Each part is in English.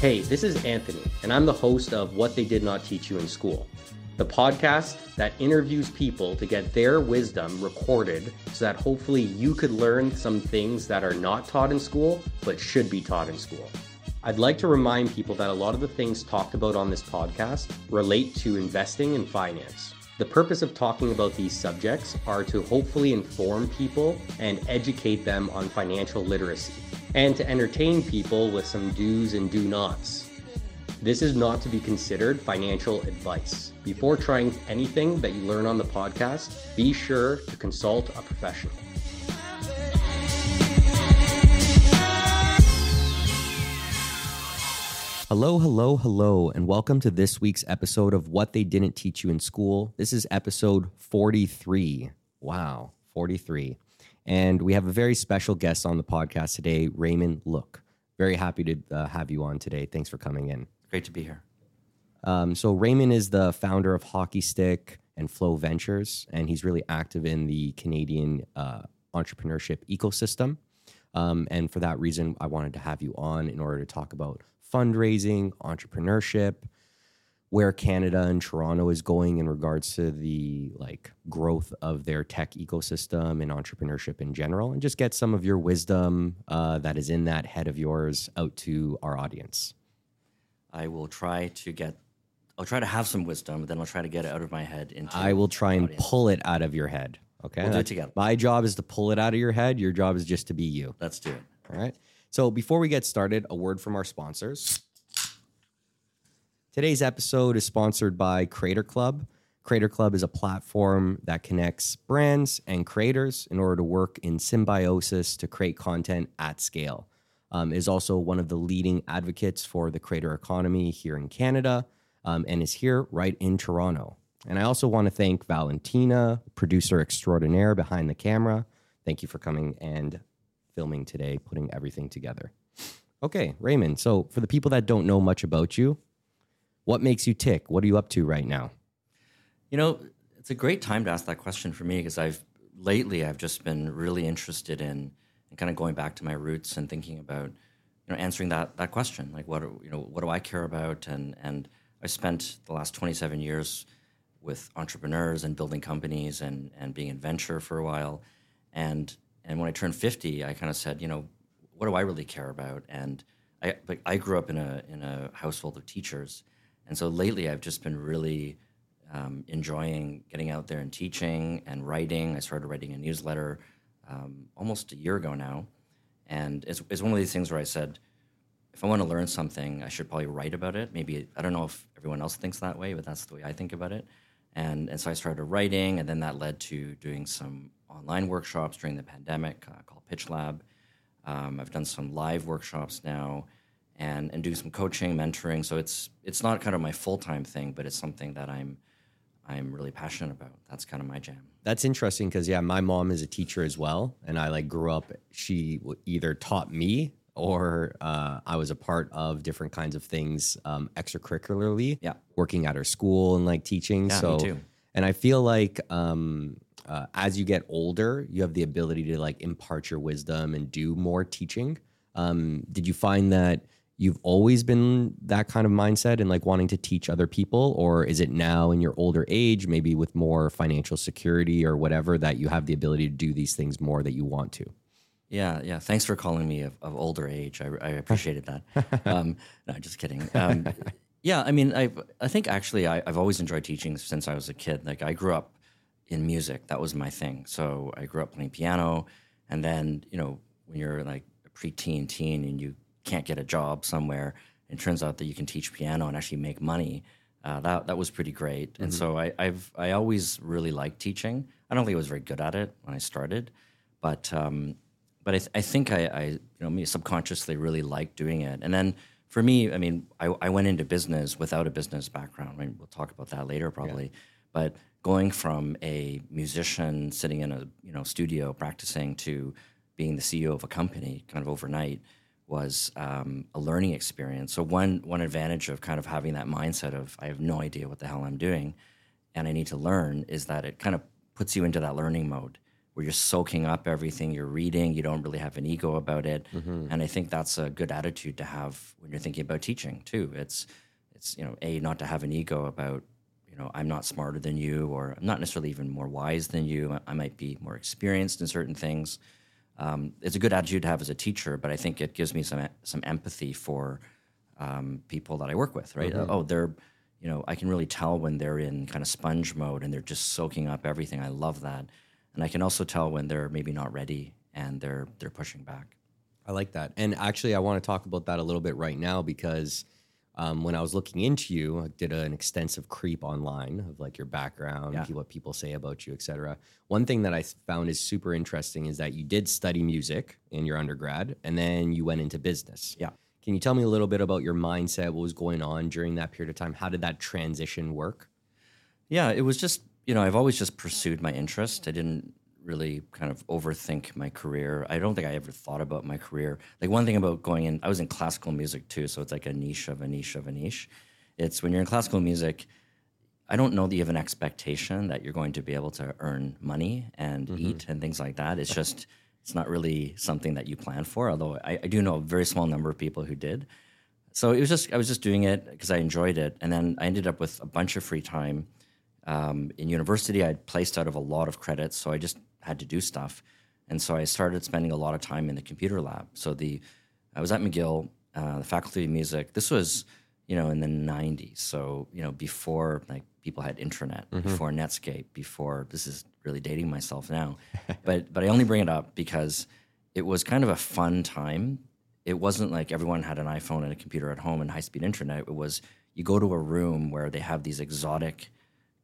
Hey, this is Anthony, and I'm the host of What They Did Not Teach You in School, the podcast that interviews people to get their wisdom recorded so that hopefully you could learn some things that are not taught in school but should be taught in school. I'd like to remind people that a lot of the things talked about on this podcast relate to investing and finance. The purpose of talking about these subjects are to hopefully inform people and educate them on financial literacy and to entertain people with some do's and do nots. This is not to be considered financial advice. Before trying anything that you learn on the podcast, be sure to consult a professional. Hello, hello, hello, and welcome to this week's episode of What They Didn't Teach You in School. This is episode 43. Wow, 43. And we have a very special guest on the podcast today, Raymond Luk. Very happy to uh, have you on today. Thanks for coming in. Great to be here. Um, so, Raymond is the founder of Hockeystick and Flow Ventures, and he's really active in the Canadian uh, entrepreneurship ecosystem. Um, and for that reason, I wanted to have you on in order to talk about fundraising, entrepreneurship, where Canada and Toronto is going in regards to the like growth of their tech ecosystem and entrepreneurship in general, and just get some of your wisdom uh, that is in that head of yours out to our audience. I will try to get. I'll try to have some wisdom, but then I'll try to get it out of my head into. I will try and audience. pull it out of your head. Okay, we'll do it together. My job is to pull it out of your head. Your job is just to be you. Let's do it. All right. So before we get started, a word from our sponsors. Today's episode is sponsored by Creator Club. Creator Club is a platform that connects brands and creators in order to work in symbiosis to create content at scale. Um, is also one of the leading advocates for the creator economy here in Canada um, and is here right in Toronto. And I also want to thank Valentina, producer extraordinaire behind the camera. Thank you for coming and filming today, putting everything together. Okay, Raymond. So, for the people that don't know much about you, what makes you tick? What are you up to right now? You know, it's a great time to ask that question for me because I've lately I've just been really interested in, in kind of going back to my roots and thinking about you know answering that that question like what you know what do I care about and and I spent the last 27 years with entrepreneurs and building companies and and being in venture for a while and and when I turned 50, I kind of said, you know, what do I really care about? And I, but I grew up in a in a household of teachers, and so lately I've just been really um, enjoying getting out there and teaching and writing. I started writing a newsletter um, almost a year ago now, and it's, it's one of these things where I said, if I want to learn something, I should probably write about it. Maybe I don't know if everyone else thinks that way, but that's the way I think about it. And and so I started writing, and then that led to doing some online workshops during the pandemic uh, called Pitch Lab. Um, I've done some live workshops now, and and doing some coaching, mentoring. So it's it's not kind of my full time thing, but it's something that I'm I'm really passionate about. That's kind of my jam. That's interesting because yeah, my mom is a teacher as well, and I like grew up. She either taught me or uh, I was a part of different kinds of things um, extracurricularly. Yeah, working at her school and like teaching. Yeah, so, me too. and I feel like um, uh, as you get older, you have the ability to like impart your wisdom and do more teaching. Um, did you find that you've always been that kind of mindset and like wanting to teach other people, or is it now in your older age, maybe with more financial security or whatever, that you have the ability to do these things more that you want to? Yeah, yeah. Thanks for calling me of, of older age. I, I appreciated that. um, no, just kidding. Um, yeah, I mean, I I think actually I, have always enjoyed teaching since I was a kid. Like I grew up in music. That was my thing. So I grew up playing piano, and then you know when you're like a preteen teen and you can't get a job somewhere, it turns out that you can teach piano and actually make money. Uh, that that was pretty great. Mm-hmm. And so I, I've I always really liked teaching. I don't think I was very good at it when I started, but um, but I, th- I think I, I you know me subconsciously really liked doing it. And then for me, I mean, I, I went into business without a business background. I mean, we'll talk about that later probably, yeah. but going from a musician sitting in a you know studio practicing to being the CEO of a company kind of overnight was um, a learning experience. So one one advantage of kind of having that mindset of I have no idea what the hell I'm doing, and I need to learn is that it kind of puts you into that learning mode where you're soaking up everything you're reading. You don't really have an ego about it, Mm-hmm. and I think that's a good attitude to have when you're thinking about teaching too. It's it's you know a not to have an ego about you know I'm not smarter than you or I'm not necessarily even more wise than you. I might be more experienced in certain things. Um, it's a good attitude to have as a teacher, but I think it gives me some some empathy for um, people that I work with. Right? Oh, they're you know I can really tell when they're in kind of sponge mode and they're just soaking up everything. I love that, and I can also tell when they're maybe not ready and they're they're pushing back. I like that. And actually, I want to talk about that a little bit right now because um, when I was looking into you, I did an extensive creep online of like your background, Yeah. what people say about you, et cetera. One thing that I found is super interesting is that you did study music in your undergrad and then you went into business. Yeah. Can you tell me a little bit about your mindset? What was going on during that period of time? How did that transition work? Yeah, it was just you know I've always just pursued my interest. I didn't really kind of overthink my career. I don't think I ever thought about my career. Like one thing about going in, I was in classical music too, so it's like a niche of a niche of a niche. It's when you're in classical music, I don't know that you have an expectation that you're going to be able to earn money and eat and things like that. It's just it's not really something that you plan for. Although I, I do know a very small number of people who did. So it was just I was just doing it because I enjoyed it, and then I ended up with a bunch of free time. Um, in university, I'd placed out of a lot of credits, so I just had to do stuff, and so I started spending a lot of time in the computer lab. So the I was at McGill, uh, the Faculty of Music. This was you know in the '90s, so you know before like people had internet, before Netscape, before this is really dating myself now, but but I only bring it up because it was kind of a fun time it wasn't like everyone had an iPhone and a computer at home and high speed internet. It was you go to a room where they have these exotic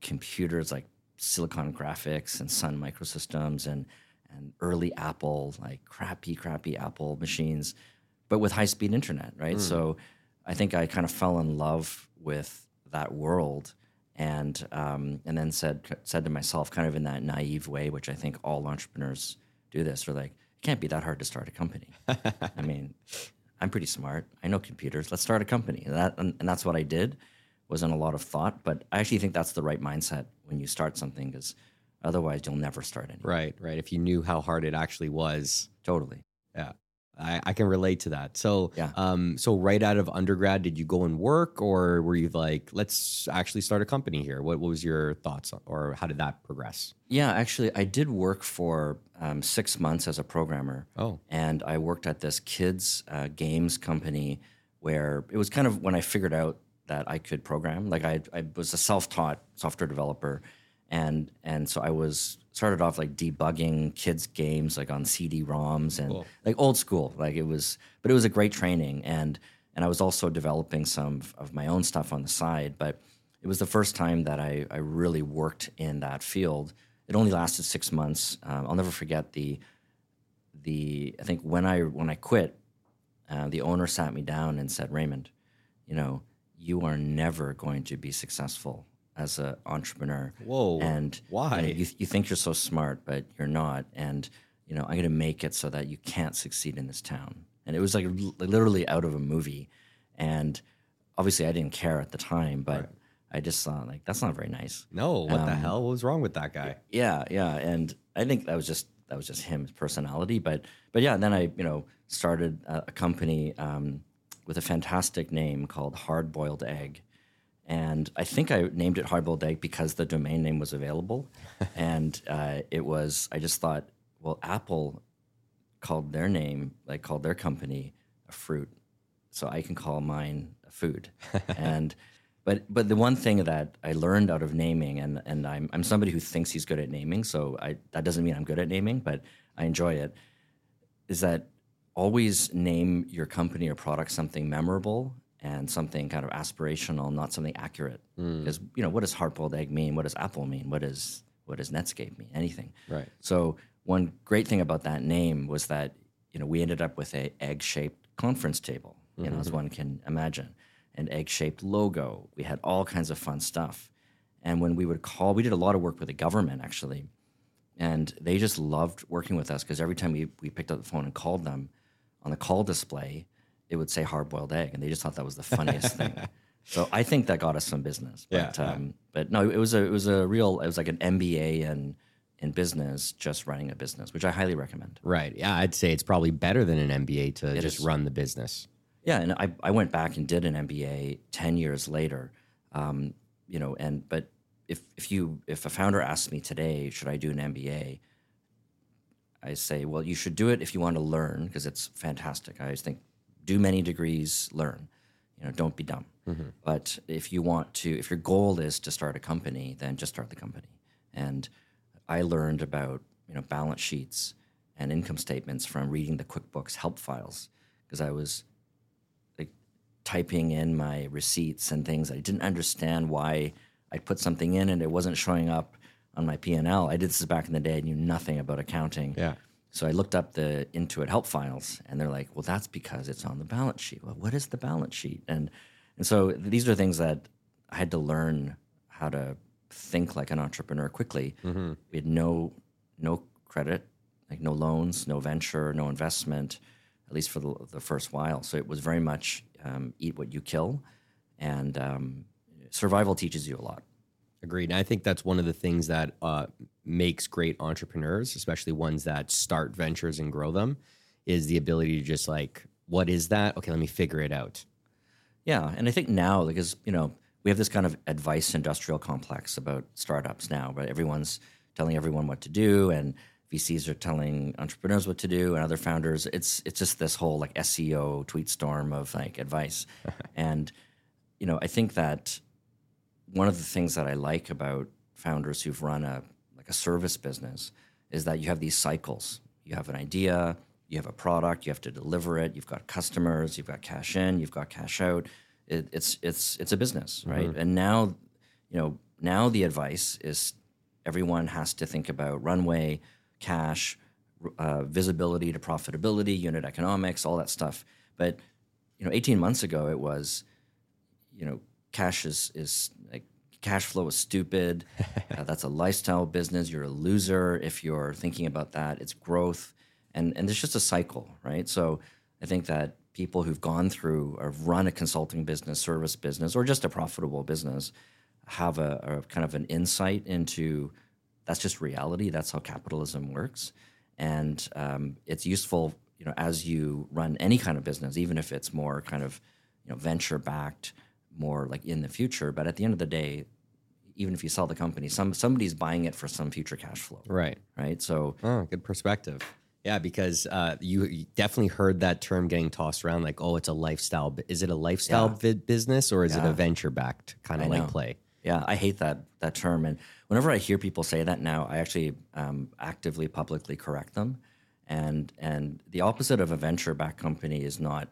computers like Silicon Graphics and Sun Microsystems and and early Apple, like crappy, crappy Apple machines, but with high speed internet, right? So I think I kind of fell in love with that world and um, and then said said to myself, kind of in that naive way, which I think all entrepreneurs do this, or like, it can't be that hard to start a company. I mean, I'm pretty smart. I know computers. Let's start a company. And, that, and, and that's what I did. Wasn't a lot of thought, but I actually think that's the right mindset when you start something, because otherwise you'll never start anything. Right, right. If you knew how hard it actually was, Totally. Yeah. I, I can relate to that. So, Yeah. um, so right out of undergrad, did you go and work, or were you like, let's actually start a company here? What, what was your thoughts, on, or how did that progress? Yeah, actually, I did work for um, six months as a programmer. Oh. And I worked at this kids' uh, games company where it was kind of when I figured out that I could program. Like I, I was a self-taught software developer, and and so I was started off like debugging kids' games like on CD-ROMs and Cool. like old school. Like it was, but it was a great training, and and I was also developing some of- of my own stuff on the side. But it was the first time that I, I really worked in that field. It only lasted six months. Um, I'll never forget the the. I think when I when I quit, uh, the owner sat me down and said, Raymond, you know, you are never going to be successful as an entrepreneur. Whoa, And why? You, know, you, you think you're so smart, but you're not. And you know, I'm going to make it so that you can't succeed in this town. And it was like l- literally out of a movie. And obviously, I didn't care at the time, but I just thought like that's not very nice. No, what the hell? What was wrong with that guy? Yeah, yeah, and I think that was just that was just him, his personality. But but yeah, And then I you know started a, a company um, with a fantastic name called Hard Boiled Egg, and I think I named it Hard Boiled Egg because the domain name was available, and uh, it was I just thought well Apple called their name like called their company a fruit, so I can call mine a food, and. But but the one thing that I learned out of naming, and and I'm I'm somebody who thinks he's good at naming, so I that doesn't mean I'm good at naming, but I enjoy it. Is that always name your company or product something memorable and something kind of aspirational, not something accurate. Hmm. Because you know what does hard-boiled egg mean? What does Apple mean? What does what does Netscape mean? Anything. Right. So one great thing about that name was that you know we ended up with a egg-shaped conference table, you know, as mm-hmm. one can imagine, an egg-shaped logo. We had all kinds of fun stuff, and when we would call, we did a lot of work with the government actually, and they just loved working with us because every time we we picked up the phone and called them, on the call display, it would say hard-boiled egg, and they just thought that was the funniest thing. So I think that got us some business. Yeah, But, yeah. um, but no, it was a it was a real it was like an MBA and in business just running a business, which I highly recommend. Right. Yeah, I'd say it's probably better than an MBA to just is. run the business. Yeah, and I, I went back and did an MBA ten years later. Um, you know, and but if if you if a founder asks me today, should I do an MBA? I say, well, you should do it if you want to learn because it's fantastic. I always think, do many degrees, learn. You know, don't be dumb. Mm-hmm. But if you want to, if your goal is to start a company, then just start the company. And I learned about you know balance sheets and income statements from reading the QuickBooks help files because I was like typing in my receipts and things. I didn't understand why I put something in and it wasn't showing up on my P and L. I did this back in the day. I knew nothing about accounting. Yeah. So I looked up the Intuit help files, and they're like, "Well, that's because it's on the balance sheet." Well, what is the balance sheet? And and so these are things that I had to learn how to think like an entrepreneur quickly. We had no no credit, like no loans, no venture, no investment, at least for the, the first while. So it was very much um, eat what you kill, and um, survival teaches you a lot. Agreed. And I think that's one of the things that uh, makes great entrepreneurs, especially ones that start ventures and grow them, is the ability to just like, what is that? Okay, let me figure it out. Yeah, and I think now because you know we have this kind of advice industrial complex about startups now, but everyone's telling everyone what to do, and VCs are telling entrepreneurs what to do, and other founders. It's it's just this whole like SEO tweet storm of like advice, and you know I think that one of the things that I like about founders who've run a like a service business is that you have these cycles. You have an idea, you have a product, you have to deliver it. You've got customers, you've got cash in, you've got cash out. It, it's it's it's a business, right? And now, you know, now the advice is everyone has to think about runway, cash, uh, visibility to profitability, unit economics, all that stuff. But you know, 18 months ago, it was you know, cash is is cash flow is stupid. uh, that's a lifestyle business. You're a loser if you're thinking about that. It's growth, and and it's just a cycle, right? So I think that people who've gone through or run a consulting business, service business, or just a profitable business have a, a kind of an insight into that's just reality. That's how capitalism works, and um, it's useful, you know, as you run any kind of business, even if it's more kind of you know venture backed, more like in the future. But at the end of the day, even if you sell the company, some somebody's buying it for some future cash flow, Right. right? So Oh, good perspective. Yeah, because uh, you, you definitely heard that term getting tossed around, like, oh, it's a lifestyle. Is it a lifestyle Yeah. vi- business or is it a venture backed kind of like know. play? Yeah, I hate that that term, and whenever I hear people say that now, I actually um, actively publicly correct them. And and the opposite of a venture backed company is not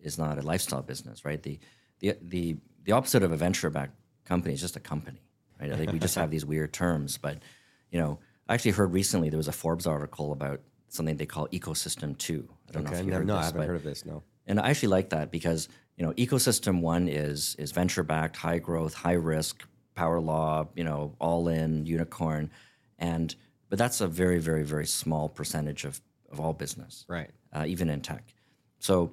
is not a lifestyle business, right? The the the the opposite of a venture backed company is just a company, right? I think we just have these weird terms, but you know, I actually heard recently there was a Forbes article about something they call ecosystem two. I don't know if you no, heard no, this, I haven't but- heard of this. No. and I actually like that because you know ecosystem one is is venture backed, high growth, high risk, power law, you know, all in unicorn, and but that's a very very very small percentage of of all business, Right. uh, even in tech. So,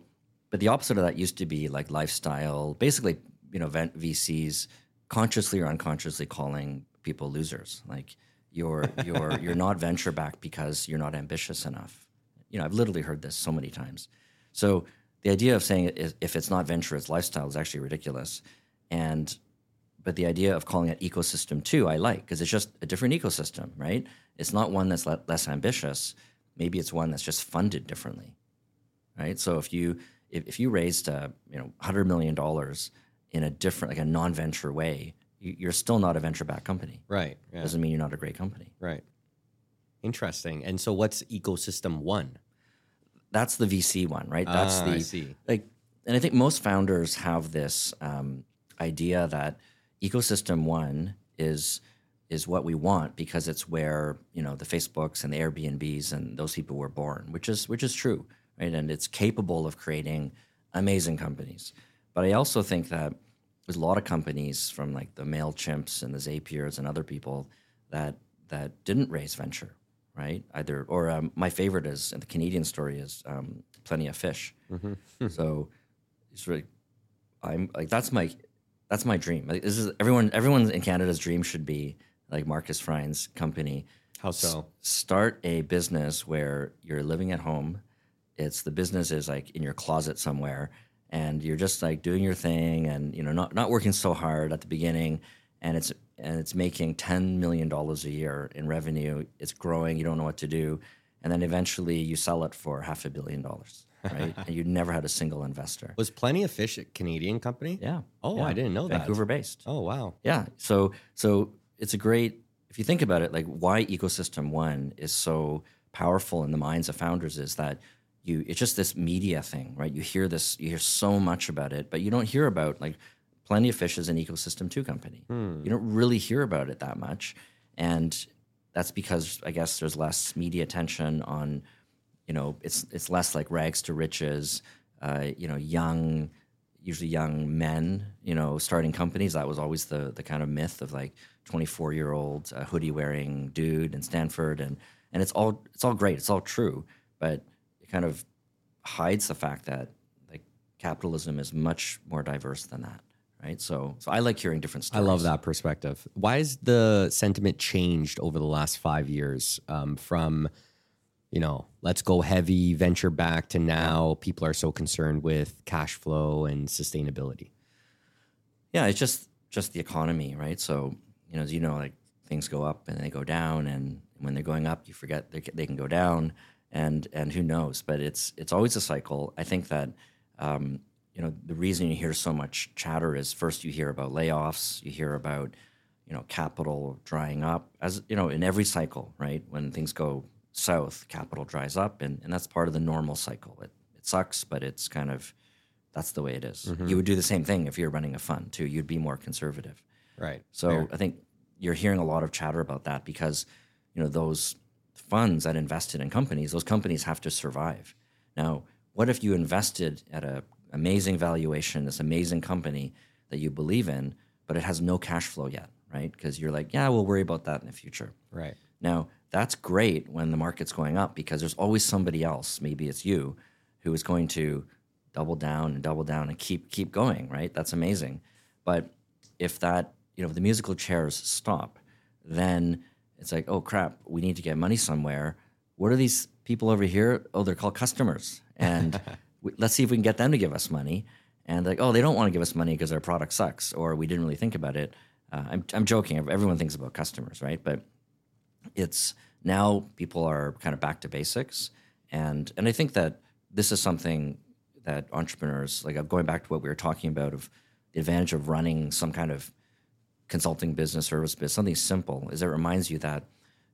but the opposite of that used to be like lifestyle, basically, you know, VCs consciously or unconsciously calling people losers. Like you're you're you're not venture backed because you're not ambitious enough. You know, I've literally heard this so many times. So the idea of saying it if it's not venture, it's lifestyle is actually ridiculous. And but the idea of calling it ecosystem two, I like because it's just a different ecosystem, right? It's not one that's le- less ambitious. Maybe it's one that's just funded differently, right? So if you if, if you raised uh, you know hundred million dollars in a different like a non-venture way, you, you're still not a venture-backed company. Right. Yeah. Doesn't mean you're not a great company. Right. Interesting. And so what's ecosystem one? That's the VC one, right? That's Ah, the I see. like, and I think most founders have this um, idea that ecosystem one is is what we want because it's where you know the Facebooks and the Airbnbs and those people were born, which is which is true, right? And it's capable of creating amazing companies. But I also think that there's a lot of companies from like the Mailchimps and the Zapiers and other people that that didn't raise venture, right? Either or um, my favorite is and the Canadian story is um, Plenty of Fish. so it's really I'm like that's my that's my dream. Like, this is everyone everyone in Canada's dream should be like Markus Frind's company. How so? start a business where you're living at home. It's the business is like in your closet somewhere, and you're just like doing your thing, and you know not not working so hard at the beginning, and it's and it's making ten million dollars a year in revenue. It's growing. You don't know what to do, and then eventually you sell it for half a billion dollars, right? and you never had a single investor. Was Plenty of Fish a Canadian company? Yeah. Oh, Yeah. I didn't know that. Vancouver based. Oh, wow. Yeah. So so it's a great if you think about it, like why ecosystem one is so powerful in the minds of founders is that you it's just this media thing, right? You hear this, you hear so much about it, but you don't hear about like plenty of fish is an ecosystem two company. You don't really hear about it that much. And that's because I guess there's less media attention on, you know, it's it's less like rags to riches, uh, you know, young usually young men, you know, starting companies. That was always the the kind of myth of like 24 year old uh, hoodie wearing dude in Stanford, and and it's all it's all great, it's all true, but kind of hides the fact that like capitalism is much more diverse than that, right? So so I like hearing different stuff. I love that perspective. Why has the sentiment changed over the last five years um, from, you know, let's go heavy venture back to now people are so concerned with cash flow and sustainability? Yeah, it's just just the economy, right? So you know, as you know, like things go up and they go down, and when they're going up, you forget they, they can go down, and and who knows? But it's it's always a cycle. I think that um, you know the reason you hear so much chatter is first you hear about layoffs, you hear about you know capital drying up, as you know in every cycle, right? When things go south, capital dries up, and and that's part of the normal cycle. It it sucks, but it's kind of that's the way it is. You would do the same thing if you're running a fund too. You'd be more conservative. Right. So I think you're hearing a lot of chatter about that because you know those funds that invested in companies, those companies have to survive. Now, what if you invested at a amazing valuation, this amazing company that you believe in, but it has no cash flow yet, right? Because you're like, yeah, we'll worry about that in the future. Right. Now, that's great when the market's going up because there's always somebody else, maybe it's you, who is going to double down and double down and keep keep going, right? That's amazing. But if that, you know, if the musical chairs stop, then it's like, oh crap, we need to get money somewhere. What are these people over here? Oh, they're called customers. And we, let's see if we can get them to give us money. And like, oh, they don't want to give us money because our product sucks or we didn't really think about it. Uh, I'm, I'm joking. Everyone thinks about customers, right? But it's now people are kind of back to basics and and i think that this is something that entrepreneurs like I'm going back to what we were talking about of the advantage of running some kind of consulting business service business something simple is it reminds you that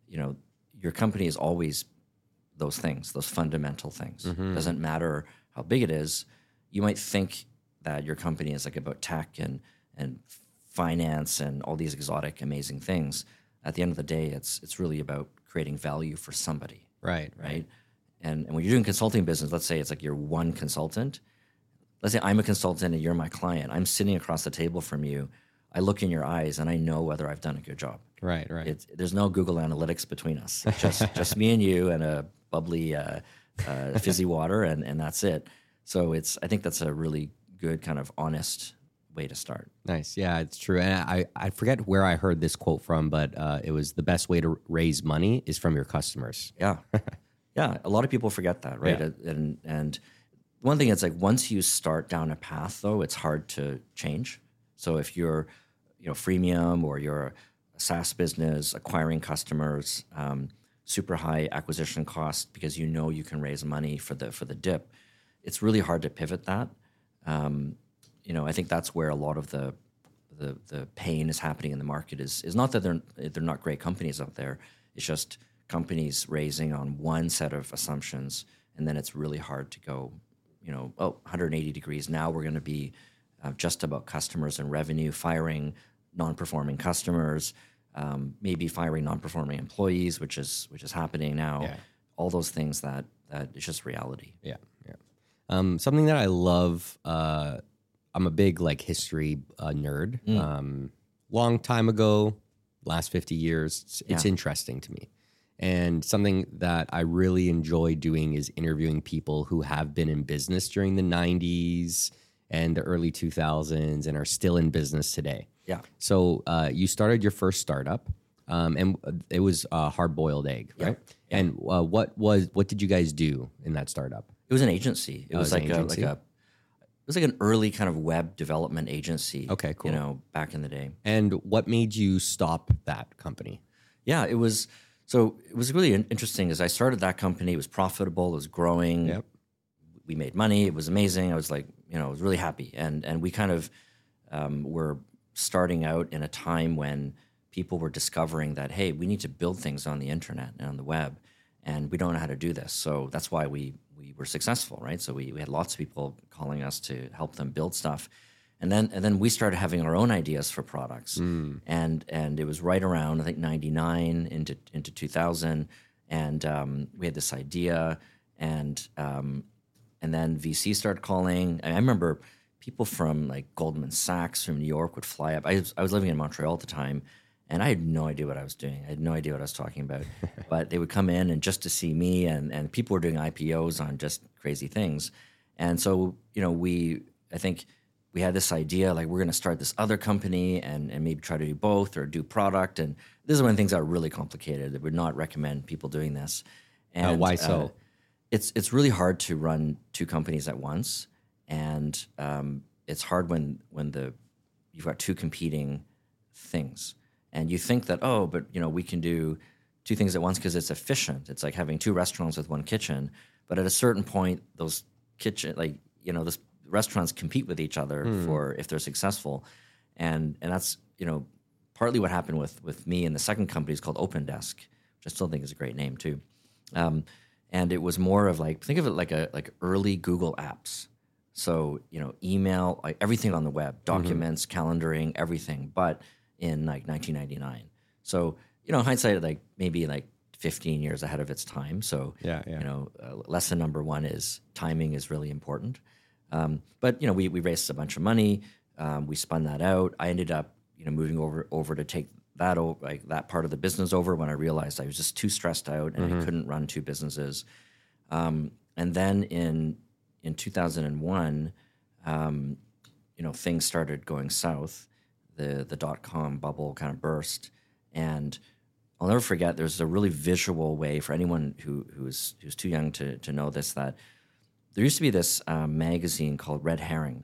you know your company is always those things those fundamental things mm-hmm. doesn't matter how big it is you might think that your company is like about tech and and finance and all these exotic amazing things at the end of the day it's it's really about creating value for somebody Right. right? And, and when you're doing consulting business, let's say it's like you're one consultant. Let's say I'm a consultant and you're my client. I'm sitting across the table from you. I look in your eyes and I know whether I've done a good job. Right. Right. It's, there's no Google Analytics between us. Just just me and you and a bubbly uh, uh, fizzy water, and, and that's it. So it's I think that's a really good kind of honest way to start. Nice. Yeah, it's true. And I, I forget where I heard this quote from, but uh, it was the best way to raise money is from your customers. Yeah, yeah. A lot of people forget that, right? Yeah. And and one thing is like once you start down a path, though, it's hard to change. So if you're, you know, freemium or you're a SaaS business acquiring customers, um, super high acquisition cost because you know you can raise money for the for the dip, it's really hard to pivot that. Um, you know, I think that's where a lot of the the the pain is happening in the market is is not that they're they're not great companies out there. It's just companies raising on one set of assumptions, and then it's really hard to go, you know, oh, 180 degrees. Now we're going to be uh, just about customers and revenue, firing non-performing customers, um, maybe firing non-performing employees, which is which is happening now. Yeah. All those things that that is just reality. Yeah, yeah. Um, something that I love. Uh, I'm a big like history uh, nerd. Um, long time ago, last 50 years, it's, it's interesting to me. And something that I really enjoy doing is interviewing people who have been in business during the 90s and the early 2000s and are still in business today. Yeah. So uh, you started your first startup. Um, and it was a hard boiled egg, right? And uh, what was what did you guys do in that startup? It was an agency. It was was like a, like a it was like an early kind of web development agency. Okay, cool. You know, back in the day. And what made you stop that company? Yeah, it was. So it was really interesting. As I started that company, it was profitable. It was growing. Yep. We made money. It was amazing. I was like, you know, I was really happy. And and we kind of um, were starting out in a time when people were discovering that hey, we need to build things on the internet and on the web, and we don't know how to do this. So that's why we we were successful, right? So we, we had lots of people calling us to help them build stuff. And then and then we started having our own ideas for products. And and it was right around I think 99 into into 2000 and um, we had this idea and um, and then VC started calling. I remember people from like Goldman Sachs from New York would fly up. I was, I was living in Montreal at the time, and I had no idea what I was doing. I had no idea what I was talking about. but they would come in and just to see me, and and people were doing IPOs on just crazy things. And so you know, we I think we had this idea like we're going to start this other company and and maybe try to do both or do product. And this is when things are really complicated. I would not recommend people doing this. Uh, and why so? It's it's really hard to run two companies at once, and um, it's hard when when the you've got two competing things, and you think that oh, but you know we can do two things at once because it's efficient. It's like having two restaurants with one kitchen, but at a certain point, those kitchen like you know those restaurants compete with each other for if they're successful, and and that's you know partly what happened with with me and the second company is called Open Desk, which I still think is a great name too. Um, and it was more of like think of it like a like early Google apps. So you know, email, like everything on the web, documents, calendaring, everything, but in like 1999. So you know, hindsight, like maybe like 15 years ahead of its time. So Yeah, yeah. you know, uh, lesson number one is timing is really important. Um, but you know, we we raised a bunch of money. Um, we spun that out. I ended up you know moving over over to take that like that part of the business over when I realized I was just too stressed out and I couldn't run two businesses. Um, and then in in 2001, um, you know, things started going south. The the dot com bubble kind of burst, and I'll never forget. There's a really visual way for anyone who who's who's too young to to know this that there used to be this um, magazine called Red Herring,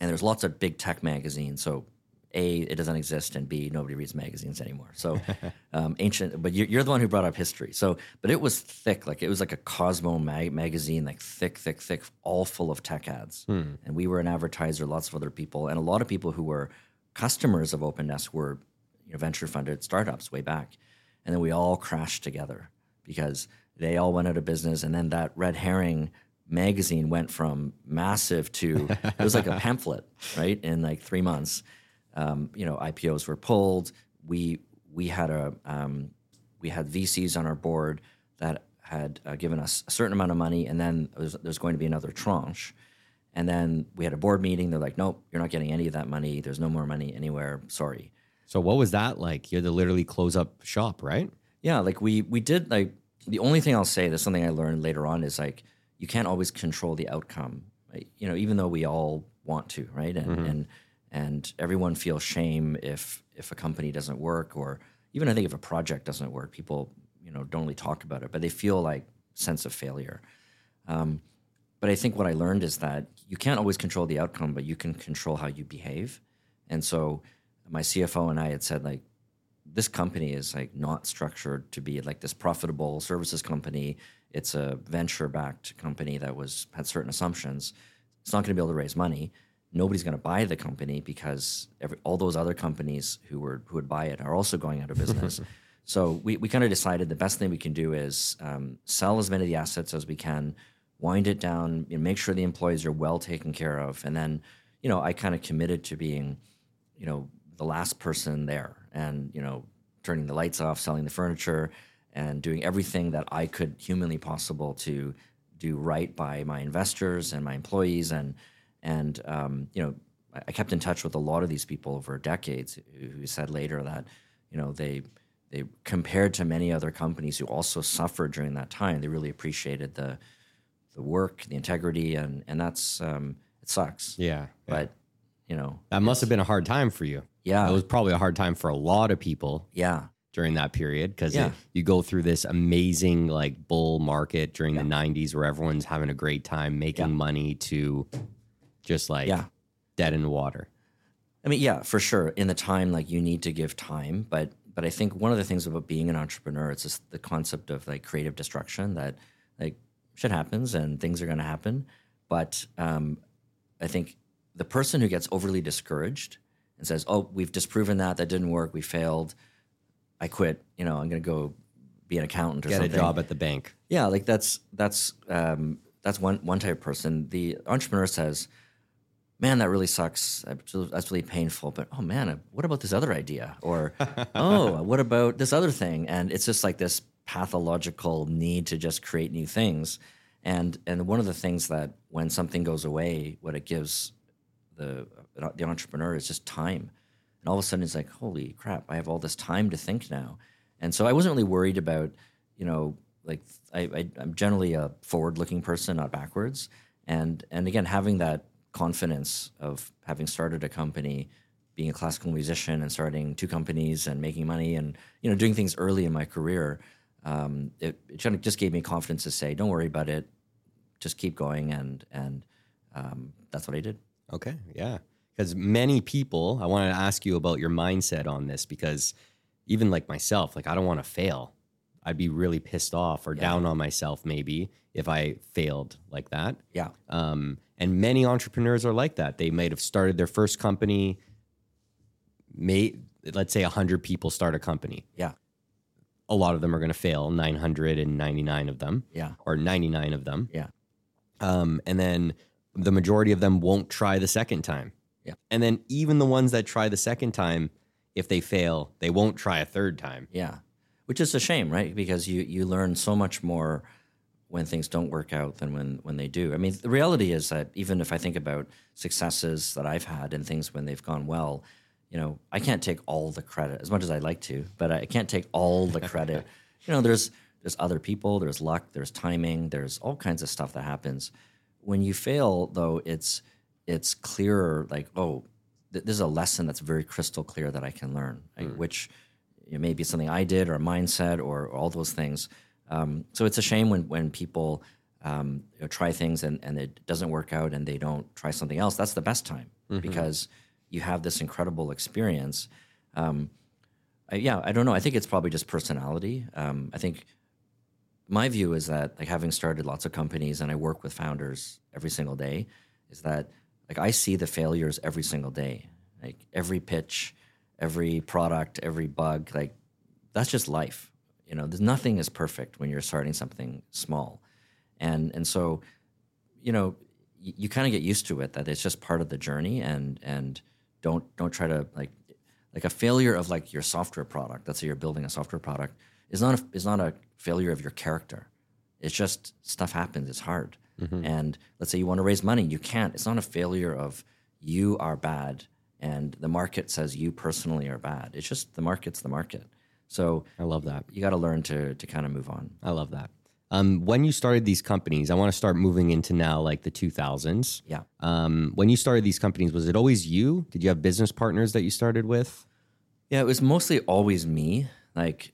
and there's lots of big tech magazines. So a it doesn't exist, and b nobody reads magazines anymore. So um, ancient, but you're, you're the one who brought up history. So, but it was thick, like it was like a Cosmo mag- magazine, like thick, thick, thick, all full of tech ads. And we were an advertiser, lots of other people, and a lot of people who were customers of OpenDesk were you know, venture funded startups way back, and then we all crashed together because they all went out of business, and then that red herring magazine went from massive to it was like a pamphlet, right? In like three months, um, you know, IPOs were pulled. We we had a um, we had VCs on our board that had uh, given us a certain amount of money, and then there's, there's going to be another tranche. And then we had a board meeting. They're like, "Nope, you're not getting any of that money. There's no more money anywhere. Sorry." So what was that like? You had to literally close up shop, right? Yeah, like we we did like the only thing I'll say, there's something I learned later on is like you can't always control the outcome. Right? You know, even though we all want to, right? And and and everyone feels shame if if a company doesn't work or even I think if a project doesn't work, people, you know, don't really talk about it, but they feel like sense of failure. Um, but I think what I learned is that you can't always control the outcome, but you can control how you behave. And so my CFO and I had said like this company is like not structured to be like this profitable services company. It's a venture backed company that was had certain assumptions. It's not going to be able to raise money. Nobody's going to buy the company because every, all those other companies who were who would buy it are also going out of business. so we, we kind of decided the best thing we can do is um, sell as many of the assets as we can, wind it down, you know, make sure the employees are well taken care of, and then you know I kind of committed to being you know the last person there and you know turning the lights off selling the furniture and doing everything that i could humanly possible to do right by my investors and my employees and and um, you know I- kept in touch with a lot of these people over decades who said later that you know they they compared to many other companies who also suffered during that time they really appreciated the the work the integrity and and that's um, it sucks Yeah. but you know, That must have been a hard time for you. Yeah. It was probably a hard time for a lot of people yeah, during that period because Yeah. you go through this amazing like bull market during the 90s where everyone's having a great time making Yeah. money to just like Yeah. dead in the water. I mean, yeah, for sure. In the time, like you need to give time, but but I think one of the things about being an entrepreneur, it's just the concept of like creative destruction that like shit happens and things are going to happen. But um, I think the person who gets overly discouraged and says, "Oh, we've disproven that that didn't work, we failed, I quit," you know, I'm going to go be an accountant or Get something. a job at the bank. Yeah, like that's that's um, that's one one type of person. The entrepreneur says, "Man, that really sucks. That's really painful." But oh man, uh, what about this other idea? Or oh, what about this other thing? And it's just like this pathological need to just create new things. And and one of the things that when something goes away, what it gives the the entrepreneur is just time. And all of a sudden, it's like, holy crap! I have all this time to think now. And so I wasn't really worried about, you know, like I, I, I'm generally a forward-looking person, not backwards. And and again, having that confidence of having started a company, being a classical musician, and starting two companies and making money, and you know, doing things early in my career, um, it, it just gave me confidence to say, don't worry about it, just keep going, and and um, that's what I did. Okay, yeah. Because many people, I wanted to ask you about your mindset on this because even like myself, like I don't want to fail. I'd be really pissed off or down on myself maybe if I failed like that. Yeah. Um, and many entrepreneurs are like that. They might have started their first company. May let's say hundred people start a company. Yeah. A lot of them are going to fail. Nine hundred and ninety nine of them, Yeah. or ninety nine of them. Yeah. Um, and then the majority of them won't try the second time. Yeah. And then even the ones that try the second time, if they fail, they won't try a third time. Yeah, which is a shame, right? Because you you learn so much more when things don't work out than when when they do. I mean, the reality is that even if I think about successes that I've had and things when they've gone well, you know, I can't take all the credit as much as I'd like to, but I can't take all the credit. you know, there's there's other people, there's luck, there's timing, there's all kinds of stuff that happens. When you fail, though, it's it's clearer. Like, oh, th- this is a lesson that's very crystal clear that I can learn, like, hmm. which you know, maybe it's something I did or a mindset or, or all those things. Um, so it's a shame when when people um, you know, try things and, and it doesn't work out and they don't try something else. That's the best time because you have this incredible experience. Um, I, yeah, I don't know. I think it's probably just personality. Um, I think my view is that like having started lots of companies and I work with founders every single day, is that like I see the failures every single day. Like every pitch, every product, every bug, like that's just life. You know, there's nothing is perfect when you're starting something small. And and so, you know, you, you kind of get used to it that it's just part of the journey and and don't don't try to like like a failure of like your software product, let's say you're building a software product, is not a, is not a failure of your character. It's just stuff happens. It's hard. Mm-hmm. And let's say you want to raise money, you can't. It's not a failure of you are bad and the market says you personally are bad. It's just the market's the market. So I love that. you got to learn to to kind of move on. I love that. Um, when you started these companies, I want to start moving into now like the 2000s. Yeah. Um, when you started these companies, was it always you? Did you have business partners that you started with? Yeah, it was mostly always me. Like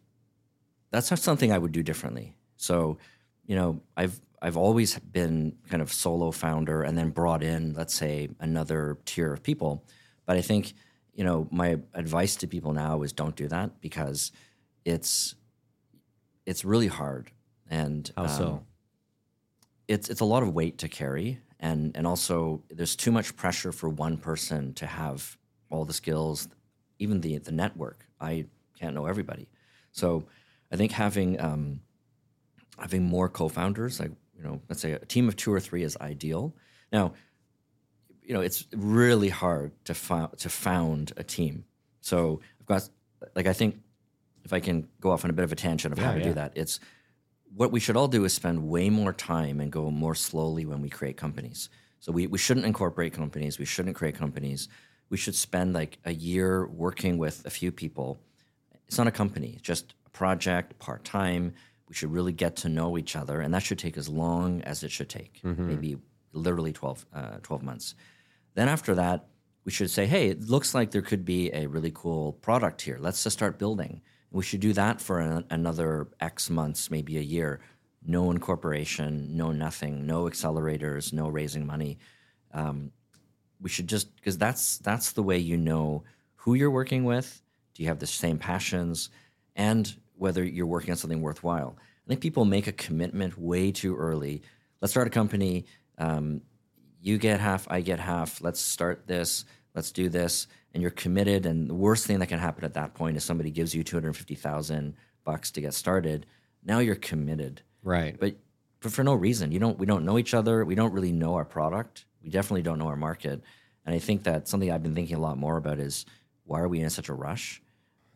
that's not something I would do differently. So, you know, I've I've always been kind of solo founder and then brought in, let's say, another tier of people. But I think, you know, my advice to people now is don't do that because it's it's really hard. And How so? um, it's it's a lot of weight to carry. And and also there's too much pressure for one person to have all the skills even the the network. I can't know everybody. So i think having um, having more co-founders like you know let's say a team of two or three is ideal. Now you know it's really hard to fo- to found a team so i've got like i think if i can go off on a bit of a tangent of how to yeah. do that it's what we should all do is spend way more time and go more slowly when we create companies. So we, we shouldn't incorporate companies. We shouldn't create companies. We should spend like a year working with a few people. It's not a company, it's just a project, part time. We should really get to know each other. And that should take as long as it should take, maybe literally 12, uh, 12 months. Then after that, we should say, hey, it looks like there could be a really cool product here. Let's just start building. We should do that for an, another X months, maybe a year. No incorporation, no nothing, no accelerators, no raising money. Um, we should just because that's that's the way you know who you're working with. Do you have the same passions, and whether you're working on something worthwhile? I think people make a commitment way too early. Let's start a company. Um, you get half, I get half. Let's start this. Let's do this. And you're committed. And the worst thing that can happen at that point is somebody gives you two hundred fifty thousand bucks to get started. Now you're committed, Right. but but for no reason. You don't. We don't know each other. We don't really know our product. We definitely don't know our market. And I think that something I've been thinking a lot more about is why are we in such a rush?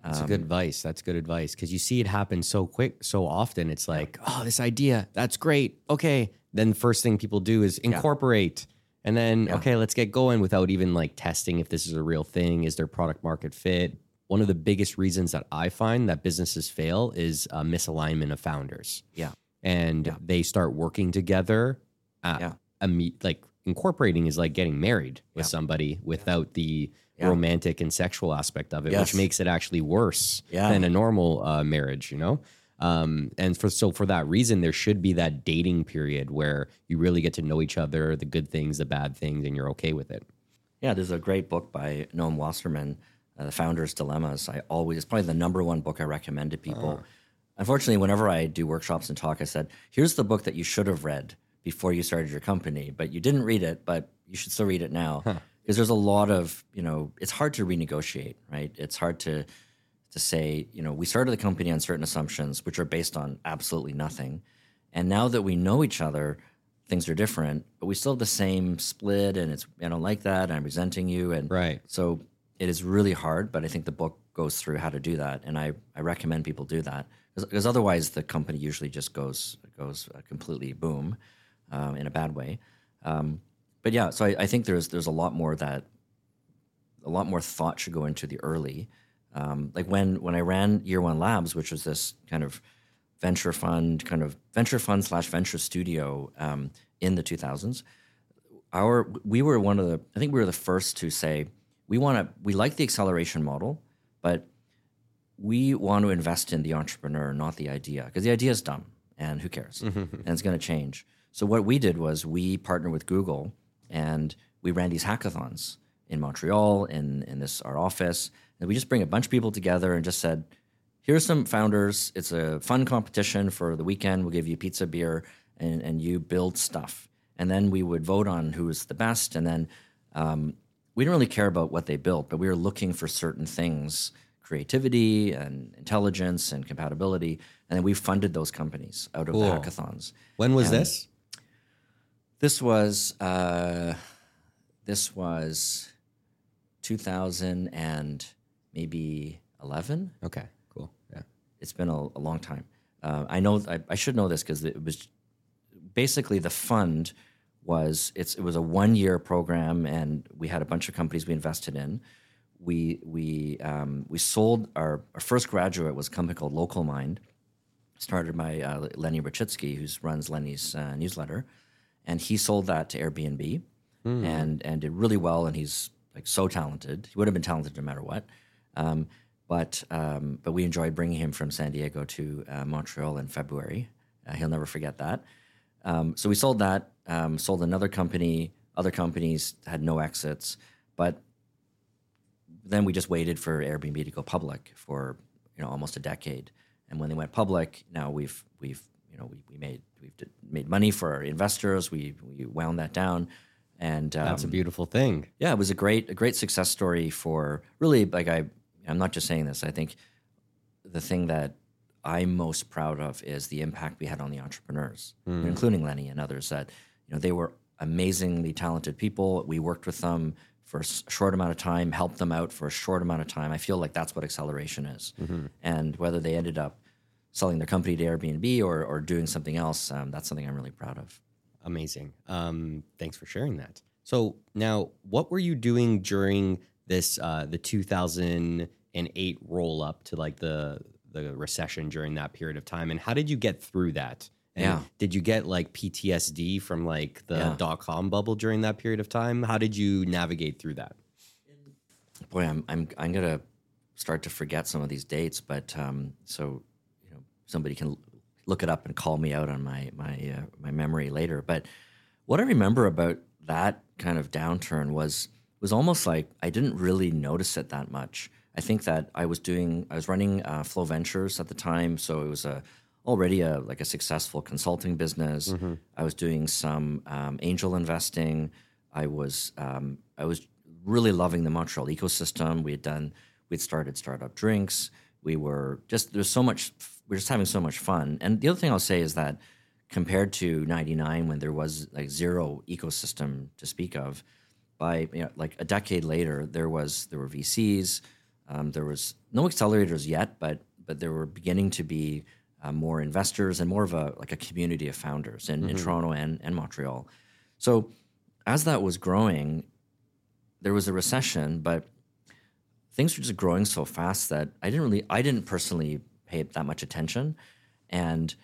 That's um, good advice. That's good advice because you see it happen so quick, so often. It's like, oh, this idea, that's great. Okay. Then first thing people do is incorporate. And then, okay, let's get going without even like testing if this is a real thing. Is there product market fit? One of the biggest reasons that I find that businesses fail is a misalignment of founders. Yeah. And they start working together. Uh, Yeah. imme- like incorporating is like getting married with somebody without the Yeah. romantic and sexual aspect of it, Yes. which makes it actually worse Yeah. than a normal uh, marriage, you know? Um, and for so for that reason, there should be that dating period where you really get to know each other, the good things, the bad things, and you're okay with it. Yeah, there's a great book by Noam Wasserman, uh, The Founder's Dilemmas. I always, it's probably the number one book I recommend to people. Unfortunately, whenever I do workshops and talk, I said, here's the book that you should have read before you started your company, but you didn't read it, but you should still read it now. Because there's a lot of, you know, it's hard to renegotiate, right? It's hard to, to say, you know, we started the company on certain assumptions, which are based on absolutely nothing. And now that we know each other, things are different, but we still have the same split and it's, I don't like that. I'm resenting you. And Right. so it is really hard, but I think the book goes through how to do that. And I, I recommend people do that because otherwise the company usually just goes, goes uh, completely boom um, in a bad way. Um, but yeah, so I, I think there's, there's a lot more that, a lot more thought should go into the early. Um, like when when I ran Year One Labs, which was this kind of venture fund, kind of venture fund slash venture studio um, in the 2000s. Our we were one of the I think we were the first to say we want to we like the acceleration model, but we want to invest in the entrepreneur, not the idea, because the idea is dumb and who cares, and it's going to change. So what we did was we partnered with Google and we ran these hackathons in Montreal in in this our office, and we just bring a bunch of people together and just said, here's some founders. It's a fun competition for the weekend. We'll give you pizza, beer, and, and you build stuff. And then we would vote on who was the best. And then um, we didn't really care about what they built, but we were looking for certain things creativity and intelligence and compatibility. And then we funded those companies out of the hackathons. When was this? This was uh, this was 2000 and maybe 11 Okay, cool. Yeah. it's been a, a long time. Uh, I know I, I should know this because it was basically the fund was it's it was a one year program and we had a bunch of companies we invested in. We we um, we sold our, our first graduate was a company called LocalMind, started by uh, Lenny Rachitsky, who runs Lenny's uh, newsletter, and he sold that to Airbnb, and and did really well. And he's like so talented. He would have been talented no matter what. Um, but um, but we enjoyed bringing him from San Diego to uh, Montreal in February. Uh, he'll never forget that. Um, so we sold that. Um, sold another company. Other companies had no exits, but then we just waited for Airbnb to go public for you know almost a decade. And when they went public, now we've we've you know we, we made we've made money for our investors. We we wound that down, and um, That's a beautiful thing. yeah, it was a great a great success story for really like I I'm not just saying this. I think the thing that I'm most proud of is the impact we had on the entrepreneurs, including Lenny and others. That you know they were amazingly talented people. We worked with them for a short amount of time, helped them out for a short amount of time. I feel like that's what acceleration is. And whether they ended up selling their company to Airbnb or or doing something else, um, that's something I'm really proud of. Amazing. Um, thanks for sharing that. So now, what were you doing during this uh, the 2008 roll up to like the the recession during that period of time, and how did you get through that? And Yeah. Did you get like PTSD from like the Yeah. dot com bubble during that period of time? How did you navigate through that? boy, I'm I'm I'm gonna start to forget some of these dates, but um, so you know somebody can look it up and call me out on my my uh, my memory later. But what I remember about that kind of downturn was was almost like I didn't really notice it that much. I think that I was doing I was running uh, Flow Ventures at the time, so it was a already a like a successful consulting business. Mm-hmm. I was doing some um, angel investing. I was um, I was really loving the Montreal ecosystem. We had done we'd started startup drinks. We were just there's so much we are just having so much fun. And the other thing I'll say is that compared to 99 when there was like zero ecosystem to speak of by you know, like a decade later there was there were vcs um, there was no accelerators yet but but there were beginning to be uh, more investors and more of a like a community of founders in, mm-hmm. in toronto and, and montreal so as that was growing there was a recession but things were just growing so fast that i didn't really i didn't personally pay that much attention and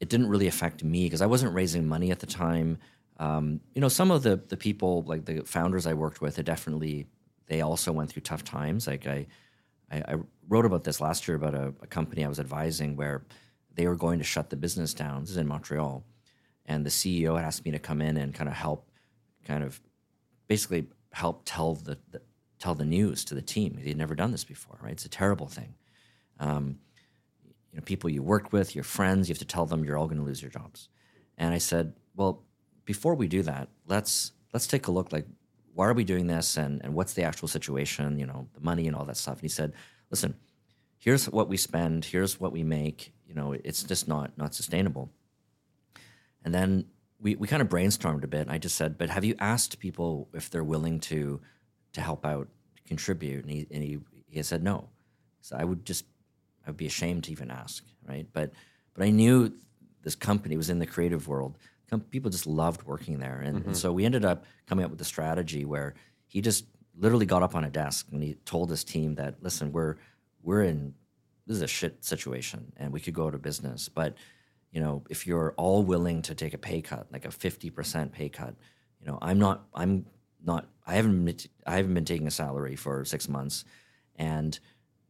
it didn't really affect me because I wasn't raising money at the time. Um, you know, some of the the people like the founders I worked with, it definitely they also went through tough times. Like I, I, I wrote about this last year about a, a, company I was advising where they were going to shut the business down. This is in Montreal, and the CEO had asked me to come in and kind of help, kind of, basically help tell the, the tell the news to the team. He had never done this before, right? It's a terrible thing. Um, you know, people you work with, your friends, you have to tell them you're all going to lose your jobs. And I said, well, before we do that, let's let's take a look. Like, why are we doing this, and and what's the actual situation? You know, the money and all that stuff. And he said, listen, here's what we spend, here's what we make. You know, it's just not not sustainable. And then we, we kind of brainstormed a bit. I just said, but have you asked people if they're willing to to help out, to contribute? And he and he, he said no. So I would just I would be ashamed to even ask, right? But but I knew this company was in the creative world. People just loved working there, and, mm-hmm. and, so we ended up coming up with a strategy where he just literally got up on a desk and he told his team that, listen, we're we're in this is a shit situation, and we could go to business, but you know, if you're all willing to take a pay cut, like a fifty percent pay cut, you know, I'm not, I'm not, I haven't, been, I haven't been taking a salary for six months, and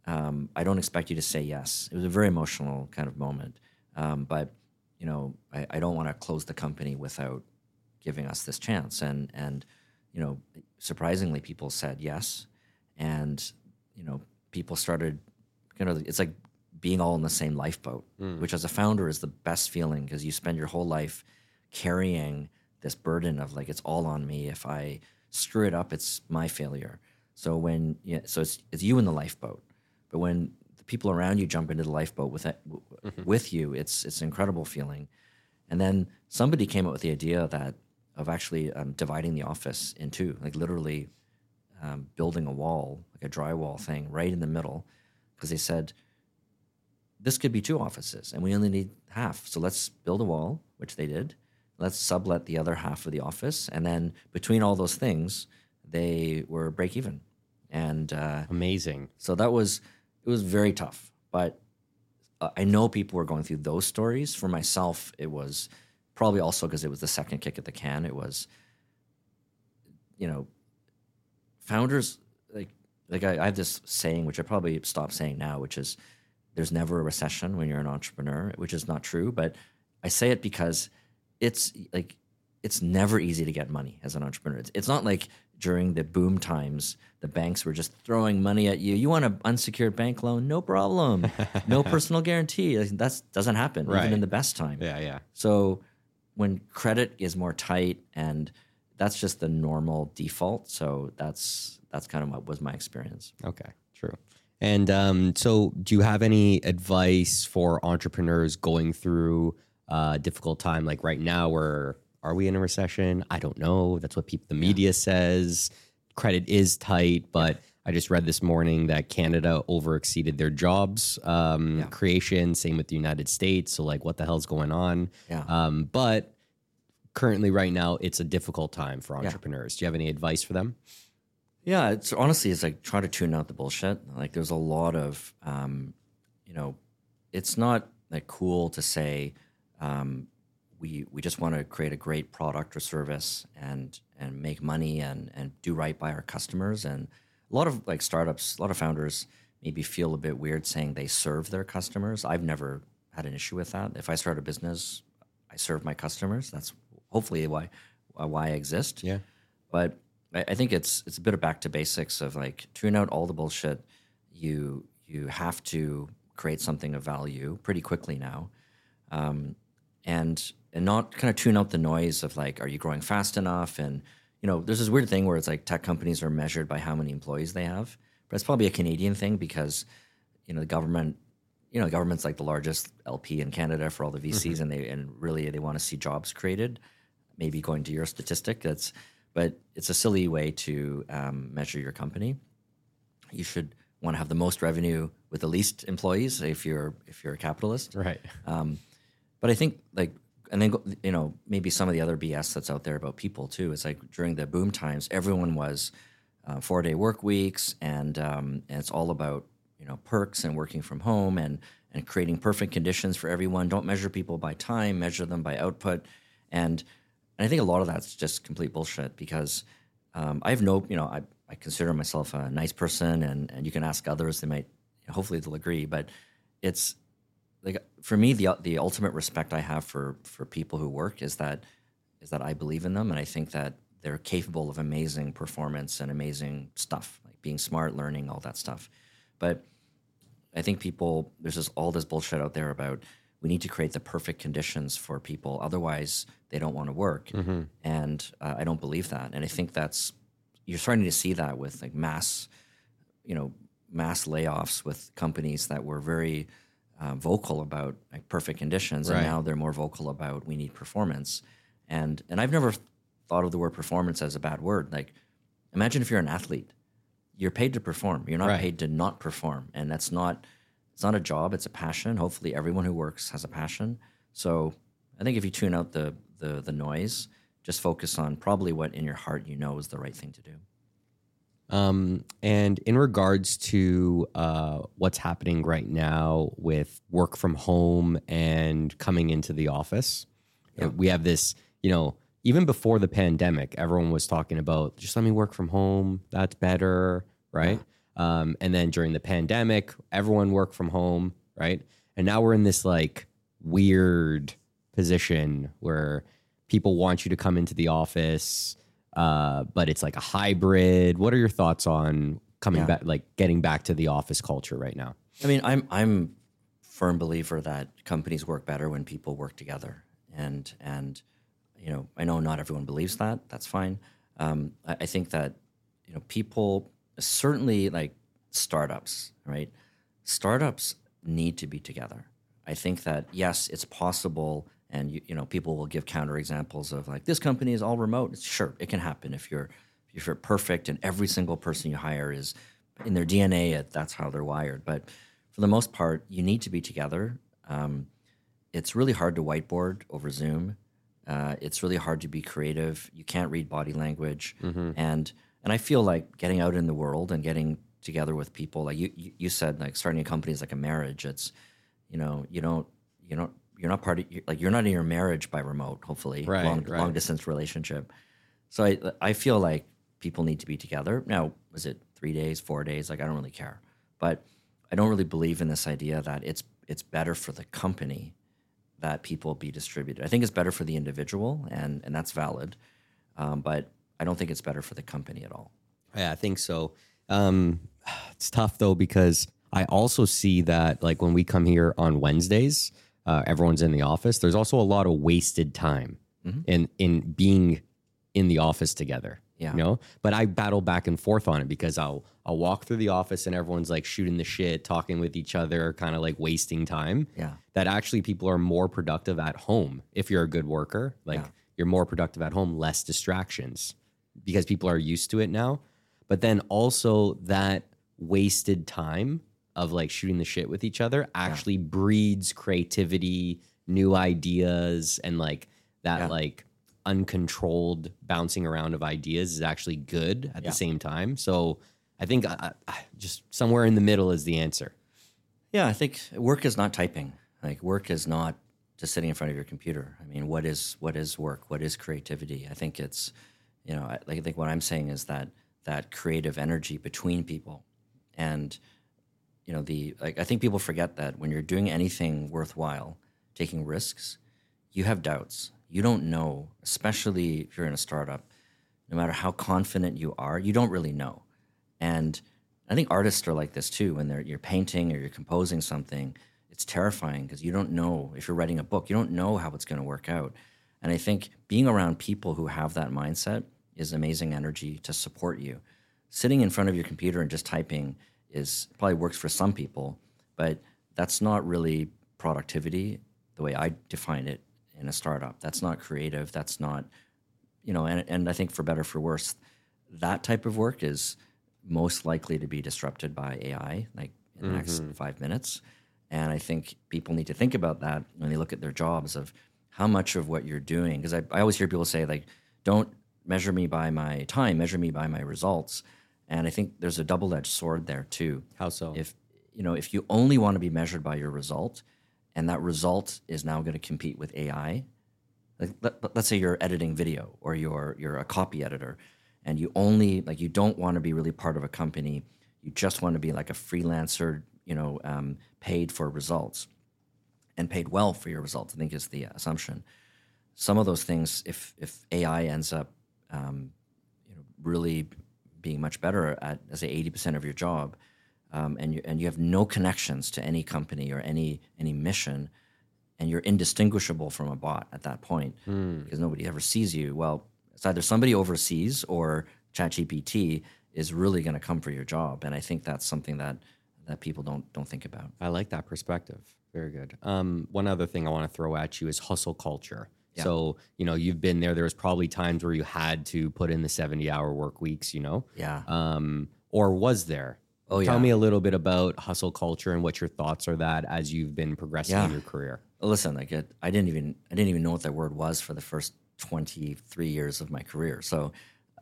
um, I don't expect you to say yes. It was a very emotional kind of moment. Um, but, you know, I, I don't want to close the company without giving us this chance. And, and, you know, surprisingly, people said yes. And, you know, people started, you know, it's like being all in the same lifeboat, mm. which as a founder is the best feeling because you spend your whole life carrying this burden of like, it's all on me. If I screw it up, it's my failure. So when, yeah, so it's, it's you in the lifeboat but when people around you jump into the lifeboat with it, mm-hmm. with you, it's it's an incredible feeling. And then somebody came up with the idea that of actually um, dividing the office in two, like literally um, building a wall, like a drywall thing, right in the middle, because they said this could be two offices, and we only need half. So let's build a wall, which they did. Let's sublet the other half of the office, and then between all those things, they were break even. And uh, amazing. So that was it was very tough. But uh, I know people were going through those stories. For myself, it was probably also because it was the second kick at the can. It was, you know, founders like like I, I have this saying which I probably stop saying now, which is there's never a recession when you're an entrepreneur, which is not true. But I say it because it's like it's never easy to get money as an entrepreneur. It's, it's not like during the boom times, the banks were just throwing money at you. You want an unsecured bank loan? No problem. no personal guarantee. That doesn't happen right. even in the best time. Yeah, yeah. So when credit is more tight, and that's just the normal default. So that's that's kind of what was my experience. Okay, true. And um, so, do you have any advice for entrepreneurs going through a difficult time, like right now, where are we in a recession? I don't know. That's what people, the media yeah. says. Credit is tight, but I just read this morning that Canada over exceeded their jobs um, yeah. creation. Same with the United States. So, like, what the hell's going on? Yeah. Um, but currently, right now, it's a difficult time for entrepreneurs. Do you have any advice for them? Yeah, it's honestly, it's like try to tune out the bullshit. Like, there's a lot of, um, you know, it's not like cool to say, um, we we just want to create a great product or service and and make money and and do right by our customers and a lot of like startups, a lot of founders maybe feel a bit weird saying they serve their customers. I've never had an issue with that. If I start a business, I serve my customers. That's hopefully why why I exist. Yeah. But I, I think it's it's a bit of back to basics of like tune out all the bullshit. You you have to create something of value pretty quickly now, um, and and not kind of tune out the noise of like, are you growing fast enough? And you know, there's this weird thing where it's like tech companies are measured by how many employees they have, but it's probably a Canadian thing because you know the government you know, the government's like the largest LP in Canada for all the VCs, mm-hmm. and they and really they want to see jobs created. Maybe going to your statistic, that's but it's a silly way to um, measure your company. You should want to have the most revenue with the least employees if you're if you're a capitalist, right? Um, but I think like and then you know maybe some of the other BS that's out there about people too. It's like during the boom times, everyone was uh, four day work weeks, and um, and it's all about you know perks and working from home and and creating perfect conditions for everyone. Don't measure people by time, measure them by output, and and I think a lot of that's just complete bullshit because um, I have no you know I, I consider myself a nice person and and you can ask others they might hopefully they'll agree but it's like for me the the ultimate respect I have for for people who work is that is that I believe in them and I think that they're capable of amazing performance and amazing stuff like being smart learning all that stuff but I think people there's just all this bullshit out there about we need to create the perfect conditions for people, otherwise they don't want to work. Mm-hmm. And uh, I don't believe that. And I think that's you're starting to see that with like mass, you know, mass layoffs with companies that were very uh, vocal about like perfect conditions, right. and now they're more vocal about we need performance. And and I've never thought of the word performance as a bad word. Like, imagine if you're an athlete you're paid to perform. You're not right. paid to not perform, and that's not it's not a job. It's a passion. Hopefully, everyone who works has a passion. So I think if you tune out the the, the noise, just focus on probably what in your heart you know is the right thing to do. Um, and in regards to uh, what's happening right now with work from home and coming into the office, yeah. we have this, you know, even before the pandemic, everyone was talking about just let me work from home. That's better, right? Yeah. Um, and then during the pandemic, everyone worked from home, right? And now we're in this like weird position where people want you to come into the office, uh, but it's like a hybrid. What are your thoughts on coming yeah. back, like getting back to the office culture right now? I mean, I'm I'm firm believer that companies work better when people work together, and and you know, I know not everyone believes that. That's fine. Um, I, I, think that you know people certainly like startups, right? Startups need to be together. I think that yes, it's possible, and you, you know, people will give counterexamples of like this company is all remote. Sure, it can happen if you're if you're perfect and every single person you hire is in their DNA. That's how they're wired. But for the most part, you need to be together. Um, it's really hard to whiteboard over Zoom uh, it's really hard to be creative. You can't read body language, mm-hmm. and and I feel like getting out in the world and getting together with people. Like you, you said, like starting a company is like a marriage. It's you know you don't you don't you're not part of like you're not in your marriage by remote. Hopefully, right, long right. long distance relationship. So I I feel like people need to be together. Now, was it three days, four days? Like I don't really care, but I don't really believe in this idea that it's it's better for the company that people be distributed. I think it's better for the individual, and and that's valid, um, but I don't think it's better for the company at all. Yeah, I think so. Um, it's tough though because I also see that like when we come here on Wednesdays, uh, everyone's in the office. There's also a lot of wasted time mm-hmm. in in being in the office together. Yeah. You know? But I battle back and forth on it because I'll I'll walk through the office and everyone's like shooting the shit, talking with each other, kind of like wasting time. Yeah. That actually people are more productive at home if you're a good worker. Like yeah. you're more productive at home, less distractions because people are used to it now. But then also that wasted time of like shooting the shit with each other actually yeah. breeds creativity, new ideas, and like that yeah. like uncontrolled bouncing around of ideas is actually good at yeah. the same time. So I think uh, uh, just somewhere in the middle is the answer. Yeah, I think work is not typing. Like work is not just sitting in front of your computer. I mean, what is what is work? What is creativity? I think it's, you know, I, I think what I'm saying is that that creative energy between people. And you know, the like I think people forget that when you're doing anything worthwhile, taking risks, you have doubts. You don't know, especially if you're in a startup, no matter how confident you are, you don't really know. And I think artists are like this too. When they're you're painting or you're composing something, it's terrifying because you don't know if you're writing a book, you don't know how it's going to work out. And I think being around people who have that mindset is amazing energy to support you. Sitting in front of your computer and just typing is probably works for some people, but that's not really productivity the way I define it in a startup. That's not creative. That's not, you know, and, and I think for better for worse, that type of work is most likely to be disrupted by AI, like in the next mm-hmm. five minutes. And I think people need to think about that when they look at their jobs of how much of what you're doing. Because I, I always hear people say, like, don't measure me by my time, measure me by my results. And I think there's a double edged sword there too. How so? If you know, if you only want to be measured by your result, and that result is now going to compete with AI, like let, let's say you're editing video or you're you're a copy editor, and you only like you don't want to be really part of a company. You just want to be like a freelancer, you know, um, paid for results, and paid well for your results. I think is the assumption. Some of those things, if if AI ends up, um, you know, really being much better at, let's say, eighty percent of your job, um, and you and you have no connections to any company or any any mission, and you're indistinguishable from a bot at that point because nobody ever sees you. Well, it's either somebody overseas or ChatGPT is really going to come for your job, and I think that's something that that people don't don't think about. I like that perspective. Very good. Um, one other thing I want to throw at you is hustle culture. So, you know, you've been there. There was probably times where you had to put in the 70 hour work weeks, you know? Yeah. Um, or was there? Oh, yeah. Tell yeah. me a little bit about hustle culture and what your thoughts are that as you've been progressing in your career. listen like it, i didn't even i didn't even know what that word was for the first 23 years of my career so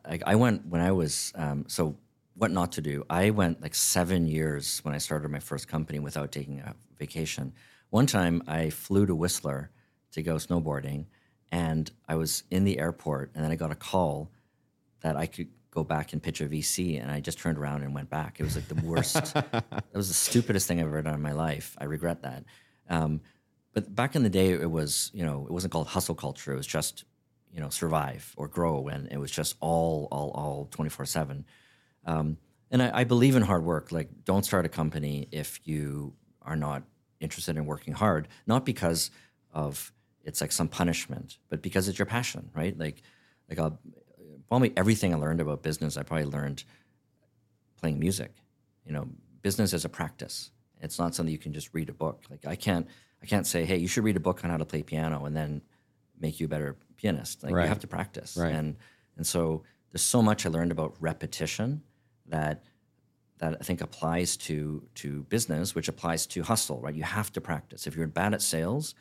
like i went when i was um, so what not to do i went like seven years when i started my first company without taking a vacation one time i flew to whistler to go snowboarding and i was in the airport and then i got a call that i could go back and pitch a vc and i just turned around and went back. It was like the worst. That was the stupidest thing i've ever done in my life. I regret that. Um, but back in the day it was you know it wasn't called hustle culture. It was just you know survive or grow and it was just all all all 24 7 um, and I, I believe in hard work. Like don't start a company if you are not interested in working hard. Not because of it's like some punishment but because it's your passion right like like I'll, probably everything i learned about business i probably learned playing music. You know, business is a practice. It's not something you can just read a book. Like I can't I can't say, hey, you should read a book on how to play piano and then make you a better pianist. Like Right. you have to practice. Right. And and so there's so much I learned about repetition that that I think applies to to business, which applies to hustle, right? You have to practice. If you're bad at sales,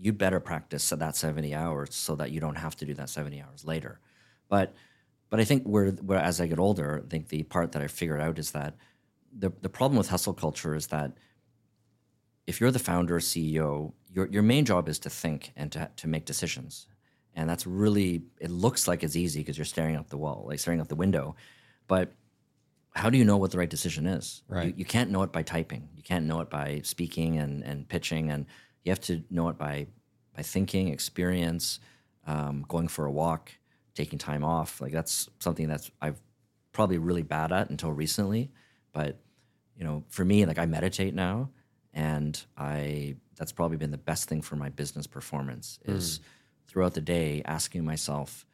you better practice that 70 hours so that you don't have to do that 70 hours later. But but I think where, where as I get older, I think the part that I figured out is that the the problem with hustle culture is that if you're the founder or CEO, your your main job is to think and to to make decisions. And that's really it looks like it's easy because you're staring out the wall, like staring out the window. But how do you know what the right decision is? Right. You, you can't know it by typing. You can't know it by speaking and, and pitching, and you have to know it by by thinking, experience, um, going for a walk, taking time off. Like that's something that's I've probably really bad at until recently. But you know, for me, like I meditate now, and I that's probably been the best thing for my business performance is throughout the day asking myself,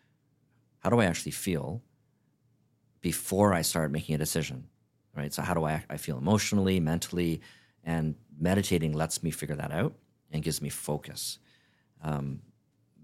how do I actually feel before I start making a decision, right? So how do I I feel emotionally, mentally, and meditating lets me figure that out and gives me focus. Um,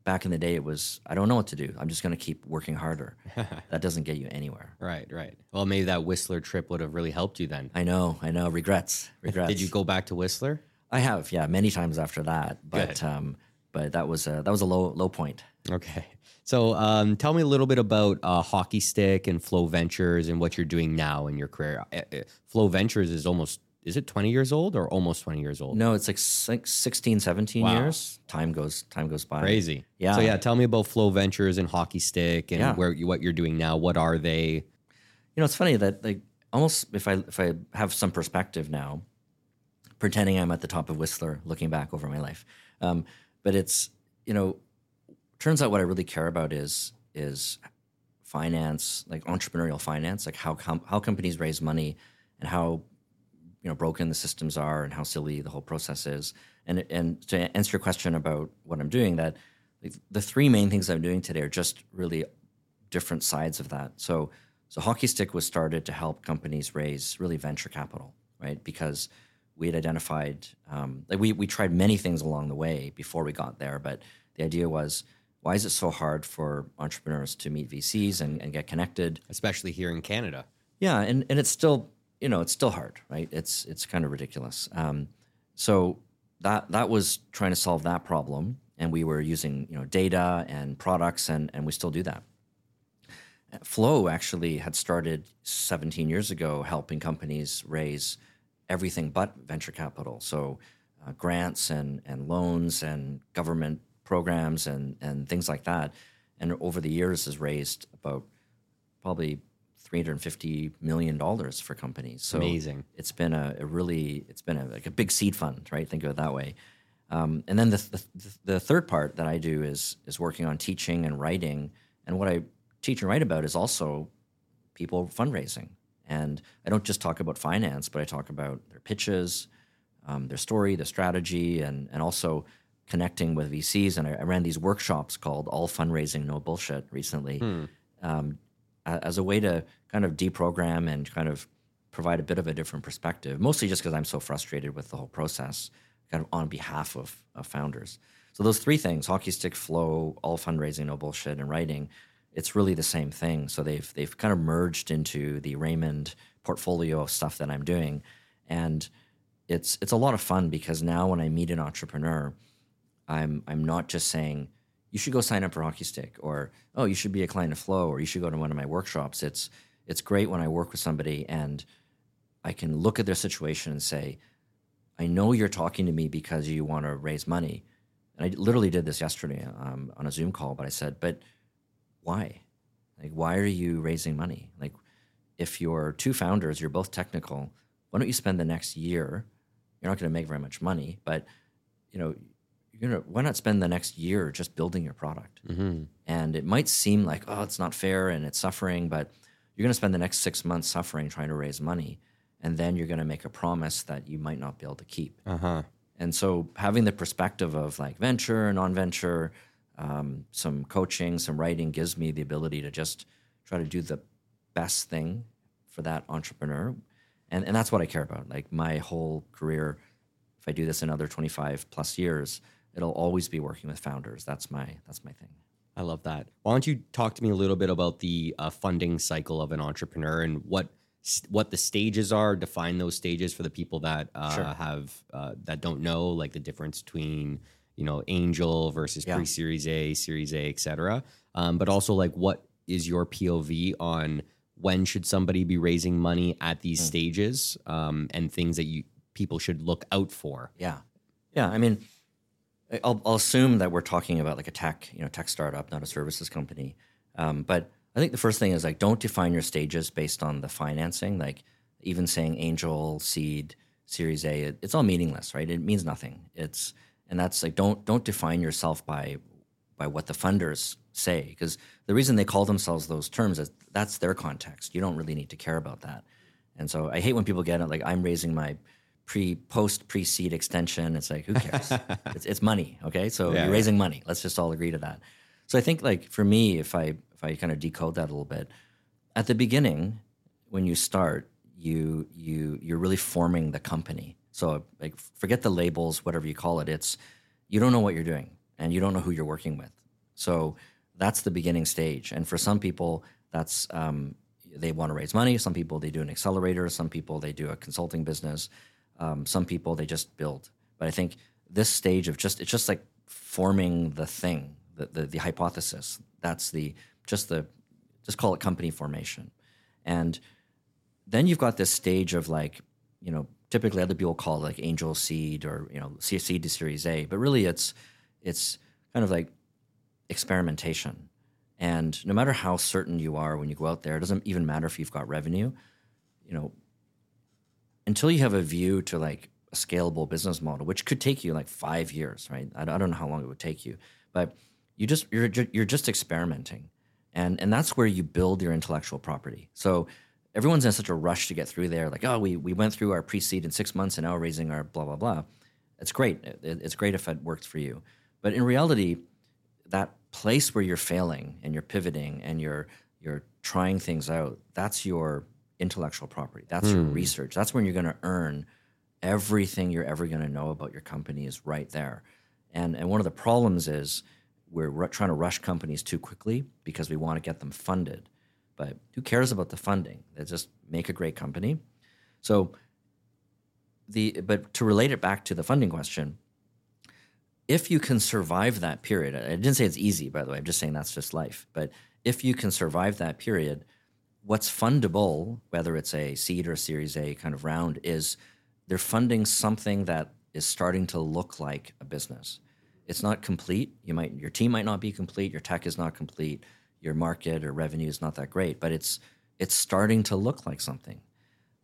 back in the day, it was I don't know what to do. I'm just going to keep working harder. that doesn't get you anywhere. Right, right. Well, maybe that Whistler trip would have really helped you then. I know, I know. Regrets, regrets. Did you go back to Whistler? I have, yeah, many times after that. But um, but that was a that was a low low point. Okay. So um, tell me a little bit about uh, Hockeystick and Flow Ventures and what you're doing now in your career. Uh, uh, Flow Ventures is almost, is it 20 years old or almost 20 years old? No, it's like six, 16, 17 Wow. years. Time goes time goes by. Crazy. Yeah. So yeah, tell me about Flow Ventures and Hockeystick and Yeah. where you, what you're doing now. What are they? you know, it's funny that like almost if I if I have some perspective now, pretending I'm at the top of Whistler, looking back over my life, um, but it's you know, turns out what I really care about is is finance, like entrepreneurial finance, like how com- how companies raise money and how you know broken the systems are and how silly the whole process is. And and to answer your question about what I'm doing, that the three main things I'm doing today are just really different sides of that. So so Hockeystick was started to help companies raise really venture capital, right? Because we had identified um, like we we tried many things along the way before we got there, but the idea was why is it so hard for entrepreneurs to meet VCs and, and get connected? especially here in Canada. Yeah, and, and it's still you know it's still hard, right? It's it's kind of ridiculous. Um, so that that was trying to solve that problem, and we were using you know data and products, and and we still do that. Flow actually had started 17 years ago, helping companies raise everything but venture capital. So uh, grants and and loans and government programs and and things like that. And over the years has raised about probably 350 million dollars for companies. So Amazing. It's been a, a really it's been a, like a big seed fund, right? Think of it that way. Um, and then the, the the third part that I do is is working on teaching and writing. And what I teach and write about is also people fundraising. And I don't just talk about finance, but I talk about their pitches, um, their story, their strategy, and and also connecting with VCs. And I, I ran these workshops called All Fundraising No Bullshit recently, um, a- as a way to kind of deprogram and kind of provide a bit of a different perspective. Mostly just because I'm so frustrated with the whole process, kind of on behalf of, of founders. So those three things: Hockeystick, flow, all fundraising, no bullshit, and writing. It's really the same thing. So they've they've kind of merged into the Raymond portfolio of stuff that I'm doing, and it's it's a lot of fun because now when I meet an entrepreneur, I'm I'm not just saying you should go sign up for Hockeystick or oh you should be a client of Flow or you should go to one of my workshops. It's it's great when I work with somebody and I can look at their situation and say, I know you're talking to me because you want to raise money. And I literally did this yesterday um, on a Zoom call, but I said, but why? Like, why are you raising money? Like, if you're two founders, you're both technical, why don't you spend the next year? You're not going to make very much money, but you know, you're gonna why not spend the next year just building your product? And it might seem like oh, it's not fair and it's suffering, but you're going to spend the next six months suffering trying to raise money, and then you're going to make a promise that you might not be able to keep. Uh huh. And so having the perspective of like venture, and non-venture, um, some coaching, some writing gives me the ability to just try to do the best thing for that entrepreneur. And, and that's what I care about. Like my whole career, if I do this another 25 plus years, it'll always be working with founders. That's my, that's my thing. I love that. Why don't you talk to me a little bit about the uh, funding cycle of an entrepreneur and what what the stages are? Define those stages for the people that uh, Sure. have uh, that don't know, like the difference between you know angel versus Yeah. pre-series A, Series A, et cetera. Um, but also like what is your POV on when should somebody be raising money at these Hmm. stages um, and things that you people should look out for? Yeah, yeah. I mean, I'll, I'll assume that we're talking about like a tech, you know, tech startup, not a services company. Um, but I think the first thing is like don't define your stages based on the financing. Like even saying angel, seed, Series A, it, it's all meaningless, right? It means nothing. It's and that's like don't don't define yourself by by what the funders say because the reason they call themselves those terms is that's their context. You don't really need to care about that. And so I hate when people get it like I'm raising my pre post pre seed extension. It's like who cares? it's, it's money, okay? So Yeah, you're yeah. raising money. Let's just all agree to that. So I think like for me, if I if I kind of decode that a little bit, at the beginning when you start, you you you're really forming the company. So like forget the labels, whatever you call it. It's you don't know what you're doing and you don't know who you're working with. So that's the beginning stage. And for some people, that's um, they want to raise money. Some people they do an accelerator. Some people they do a consulting business. Um, some people they just build. But I think this stage of just it's just like forming the thing, the the, the hypothesis. That's the just the just call it company formation, and then you've got this stage of like you know typically other people call it like angel seed or you know seed to series a but really it's it's kind of like experimentation And no matter how certain you are when you go out there, it doesn't even matter if you've got revenue. You know, until you have a view to like a scalable business model, which could take you like five years, right? I, don't know how long it would take you, but you just you're you're just experimenting, and and that's where you build your intellectual property. So everyone's in such a rush to get through there, like oh we we went through our pre-seed in six months and now we're raising our blah blah blah. It's great. It, it's great if it works for you, but in reality, that place where you're failing and you're pivoting and you're you're trying things out, that's your intellectual property. That's your hmm. research. That's when you're going to earn everything you're ever going to know about your company is right there. And and one of the problems is we're ru- trying to rush companies too quickly because we want to get them funded. But who cares about the funding? They just make a great company. So the but to relate it back to the funding question, if you can survive that period, I didn't say it's easy, by the way. I'm just saying that's just life. But if you can survive that period, what's fundable, whether it's a seed or Series A kind of round, is they're funding something that is starting to look like a business. It's not complete. You might your team might not be complete. Your tech is not complete. Your market or revenue is not that great, but it's it's starting to look like something.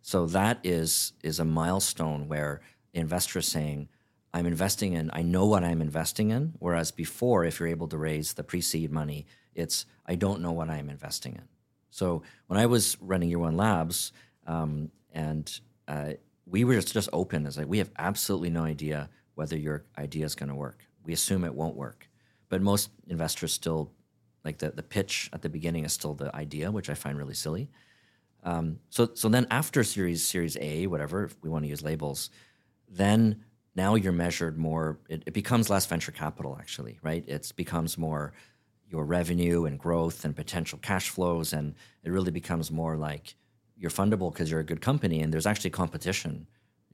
So that is is a milestone where the investor is saying, I'm investing in, I know what I'm investing in. Whereas before, if you're able to raise the pre-seed money, it's I don't know what I'm investing in. So when I was running Year One Labs, um, and uh, we were just, just open as like we have absolutely no idea whether your idea is going to work. We assume it won't work, but most investors still like the the pitch at the beginning is still the idea, which I find really silly. Um, so so then after Series Series A, whatever if we want to use labels, then now you're measured more. It, it becomes less venture capital actually, right? It becomes more your revenue and growth and potential cash flows, and it really becomes more like you're fundable because you're a good company, and there's actually competition.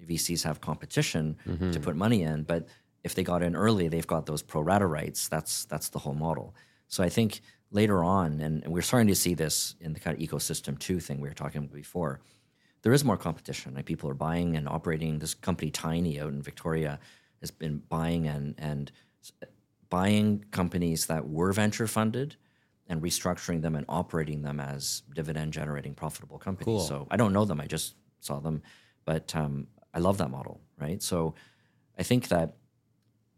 VCs have competition mm-hmm. to put money in, but if they got in early, they've got those pro rata rights. That's that's the whole model. So I think later on, and, and we're starting to see this in the kind of ecosystem two thing we were talking about before. There is more competition. Like people are buying and operating. This company Tiny out in Victoria has been buying and and buying companies that were venture funded and restructuring them and operating them as dividend generating profitable companies. Cool. So I don't know them. I just saw them, but um, I love that model. Right. So I think that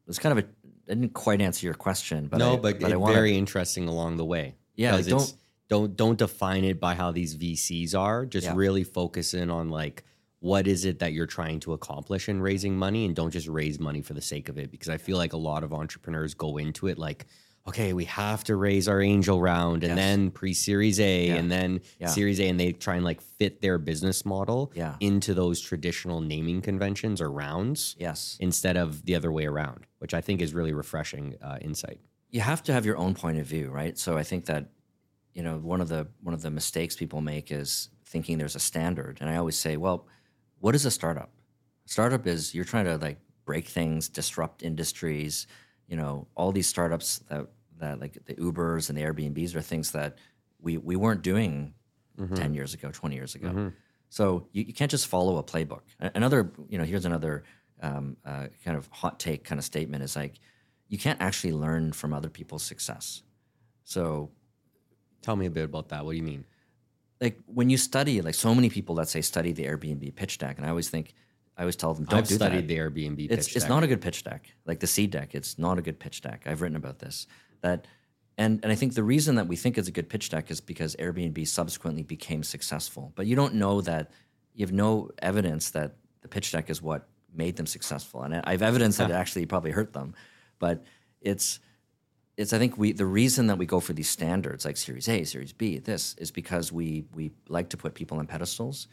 it's kind of a. I didn't quite answer your question, but no, I, but, I wanna- very interesting along the way. Yeah, like, it's- don't don't define it by how these VCs are. Just Yeah. really focus in on like what is it that you're trying to accomplish in raising money, and don't just raise money for the sake of it. Because I feel like a lot of entrepreneurs go into it like, okay, we have to raise our angel round, and Yes. then pre-series A, Yeah. and then Yeah. Series A, and they try and like fit their business model Yeah. into those traditional naming conventions or rounds yes, instead of the other way around, which I think is really refreshing uh, insight. you have to have your own point of view, right? So I think that you know one of the one of the mistakes people make is thinking there's a standard, and I always say, well, what is a startup? Startup is you're trying to like break things, disrupt industries. You know, all these startups that that like the Ubers and the Airbnbs are things that we we weren't doing ten years ago, twenty years ago. So you, you can't just follow a playbook. Another, you know, here's another um, uh, kind of hot take kind of statement is like, you can't actually learn from other people's success. So Tell me a bit about that. What do you mean? Like when you study, like so many people that say study the Airbnb pitch deck, and I always think, I always tell them, don't I've do studied that. the Airbnb. it's it's deck. not a good pitch deck. Like the seed deck, it's not a good pitch deck. I've written about this. That and and I think the reason that we think it's a good pitch deck is because Airbnb subsequently became successful. But you don't know that you have no evidence that the pitch deck is what made them successful. And I have evidence that it actually probably hurt them. But it's it's I think we the reason that we go for these standards like Series A, Series B, this is because we we like to put people on pedestals.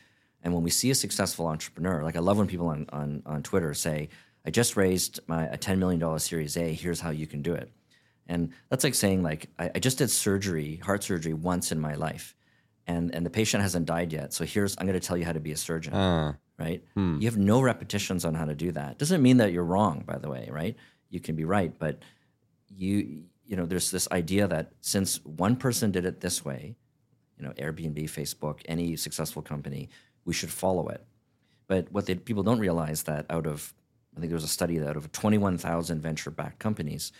And when we see a successful entrepreneur, like I love when people on on, on Twitter say, "I just raised my a ten million dollar Series A. Here's how you can do it." And that's like saying, like I, I just did surgery, heart surgery, once in my life, and and the patient hasn't died yet. So here's I'm going to tell you how to be a surgeon Uh, right? You have no repetitions on how to do that. Doesn't mean that you're wrong, by the way, right? You can be right, but you you know there's this idea that since one person did it this way, you know, Airbnb, Facebook, any successful company, we should follow it. But what they, people don't realize that out of I think there was a study that out of 21,000 venture-backed companies,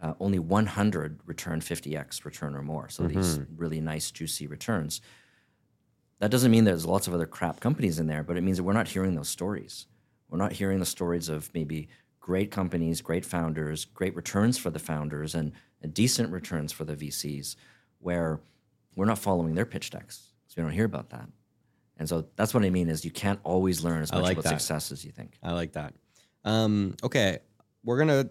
uh, only 100 return 50x return or more. So these really nice, juicy returns. That doesn't mean there's lots of other crap companies in there, but it means that we're not hearing those stories. We're not hearing the stories of maybe great companies, great founders, great returns for the founders, and, and decent returns for the VCs, where we're not following their pitch decks. So we don't hear about that. And so that's what I mean is you can't always learn as much like about that. success as you think. I like that. Um, okay, we're gonna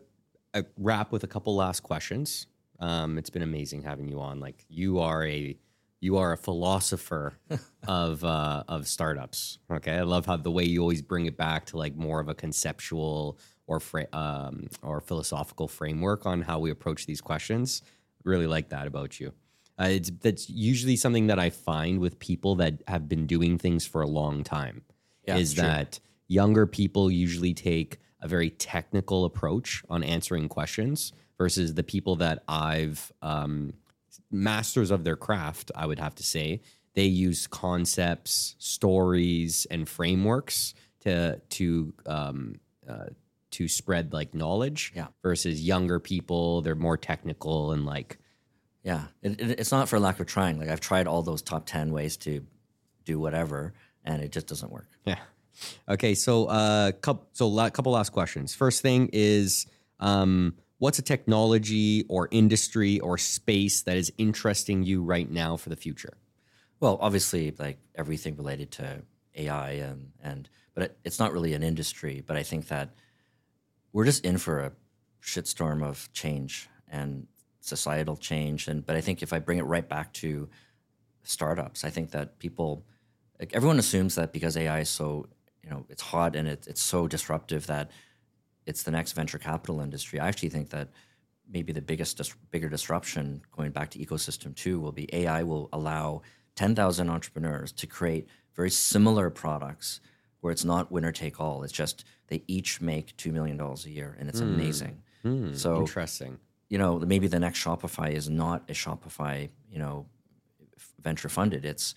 uh, wrap with a couple last questions. Um, it's been amazing having you on. Like you are a you are a philosopher of uh, of startups. Okay, I love how the way you always bring it back to like more of a conceptual or fra- um, or philosophical framework on how we approach these questions. Really like that about you. Uh, it's that's usually something that I find with people that have been doing things for a long time. Yeah, is that younger people usually take a very technical approach on answering questions versus the people that I've um, masters of their craft. I would have to say they use concepts, stories, and frameworks to to um, uh, to spread like knowledge. Yeah. Versus younger people, they're more technical and like Yeah, it, it, it's not for lack of trying. Like I've tried all those top ten ways to do whatever, and it just doesn't work. Yeah. Okay. So, uh, couple, so la- couple last questions. First thing is, um, what's a technology or industry or space that is interesting you right now for the future? Well, obviously, like everything related to AI and and but it, it's not really an industry. But I think that we're just in for a shitstorm of change and societal change. And but I think if I bring it right back to startups, I think that people, like everyone assumes that because AI is so you know it's hot and it, it's so disruptive that it's the next venture capital industry. I actually think that maybe the biggest dis- bigger disruption going back to ecosystem two will be AI will allow 10,000 entrepreneurs to create very similar products where it's not winner take all. It's just they each make $2 million a year and it's amazing. So, Interesting. you know, maybe the next Shopify is not a Shopify, you know, venture funded. It's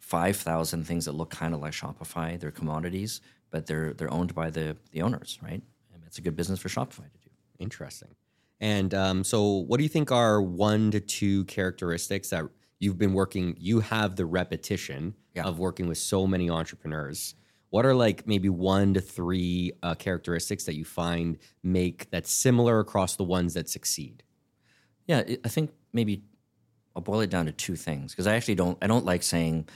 5,000 things that look kind of like Shopify. They're commodities, but they're they're owned by the the owners, right? And it's a good business for Shopify to do. Interesting. And um, so, what do you think are one to two characteristics that you've been working? You have the repetition Yeah. of working with so many entrepreneurs. What are like maybe one to three uh, characteristics that you find make that similar across the ones that succeed? Yeah, I think maybe I'll boil it down to two things because I actually don't I don't like saying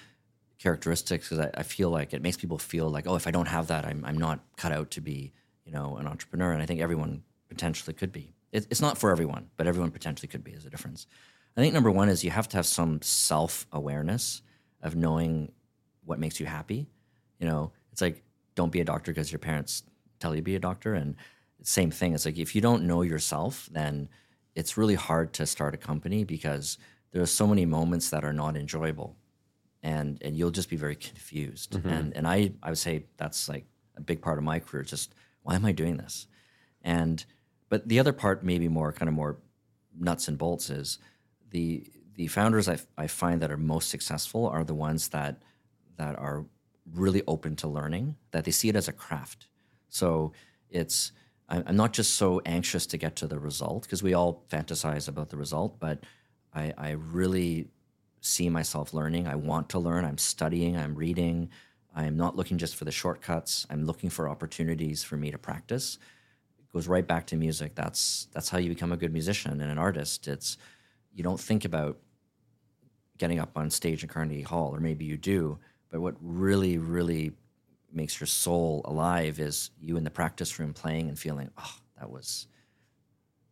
characteristics because I, I feel like it makes people feel like oh if I don't have that I'm I'm not cut out to be you know an entrepreneur and I think everyone potentially could be. It, it's not for everyone, but everyone potentially could be. Is a difference. I think number one is you have to have some self awareness of knowing what makes you happy. You know, it's like don't be a doctor because your parents tell you to be a doctor, and same thing. It's like if you don't know yourself, then it's really hard to start a company because there are so many moments that are not enjoyable, and and you'll just be very confused. Mm-hmm. And and I I would say that's like a big part of my career. Just why am I doing this? And but the other part, maybe more kind of more nuts and bolts, is the the founders I, I find that are most successful are the ones that that are really open to learning, that they see it as a craft. So it's I'm not just so anxious to get to the result because we all fantasize about the result, but I, I really see myself learning. I want to learn. I'm studying. I'm reading. I'm not looking just for the shortcuts. I'm looking for opportunities for me to practice. It goes right back to music. That's that's how you become a good musician and an artist. It's you don't think about getting up on stage in Carnegie Hall, or maybe you do, but what really, really makes your soul alive is you in the practice room playing and feeling, oh, that was,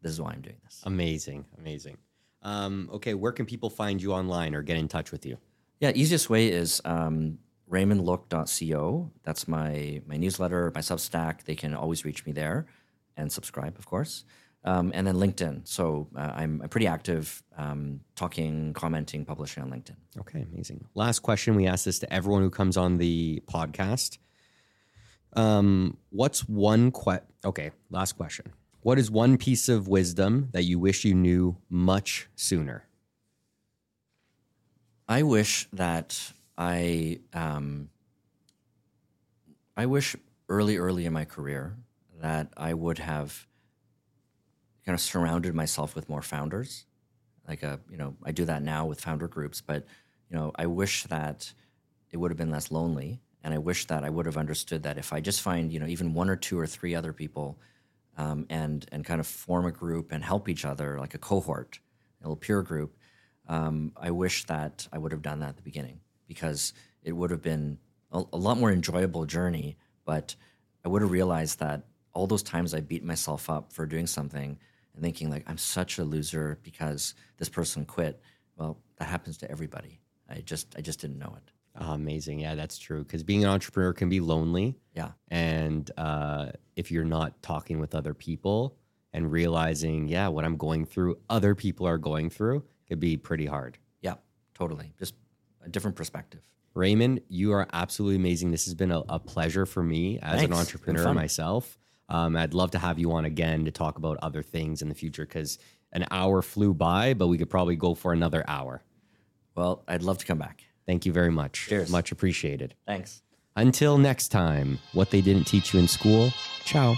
this is why I'm doing this. Amazing, amazing. Um, okay, where can people find you online or get in touch with you? Yeah, easiest way is um, raymondluk.co. That's my my newsletter, my Substack. They can always reach me there and subscribe, of course. Um, and then LinkedIn. So uh, I'm, I'm pretty active, um, talking, commenting, publishing on LinkedIn. Okay, amazing. Last question. We ask this to everyone who comes on the podcast. Um, what's one que- Okay, last question. What is one piece of wisdom that you wish you knew much sooner? I wish that I um, I wish early, early in my career that I would have kind of surrounded myself with more founders. Like a, you know, I do that now with founder groups, but you know, I wish that it would have been less lonely, and I wish that I would have understood that if I just find, you know, even one or two or three other people, um, and and kind of form a group and help each other, like a cohort, a little peer group. Um, I wish that I would have done that at the beginning because it would have been a, a lot more enjoyable journey. But I would have realized that all those times I beat myself up for doing something and thinking like I'm such a loser because this person quit. Well, that happens to everybody. I just I just didn't know it. Oh, amazing. Yeah, that's true. Because being an entrepreneur can be lonely. Yeah. And uh, if you're not talking with other people and realizing, yeah, what I'm going through, other people are going through, could be pretty hard. Yeah, totally. Just a different perspective. Raymond, you are absolutely amazing. This has been a, a pleasure for me as Thanks. an entrepreneur myself. Um, I'd love to have you on again to talk about other things in the future because an hour flew by, but we could probably go for another hour. Well, I'd love to come back. Thank you very much. Cheers. Much appreciated. Thanks. Until next time, what they didn't teach you in school. Ciao.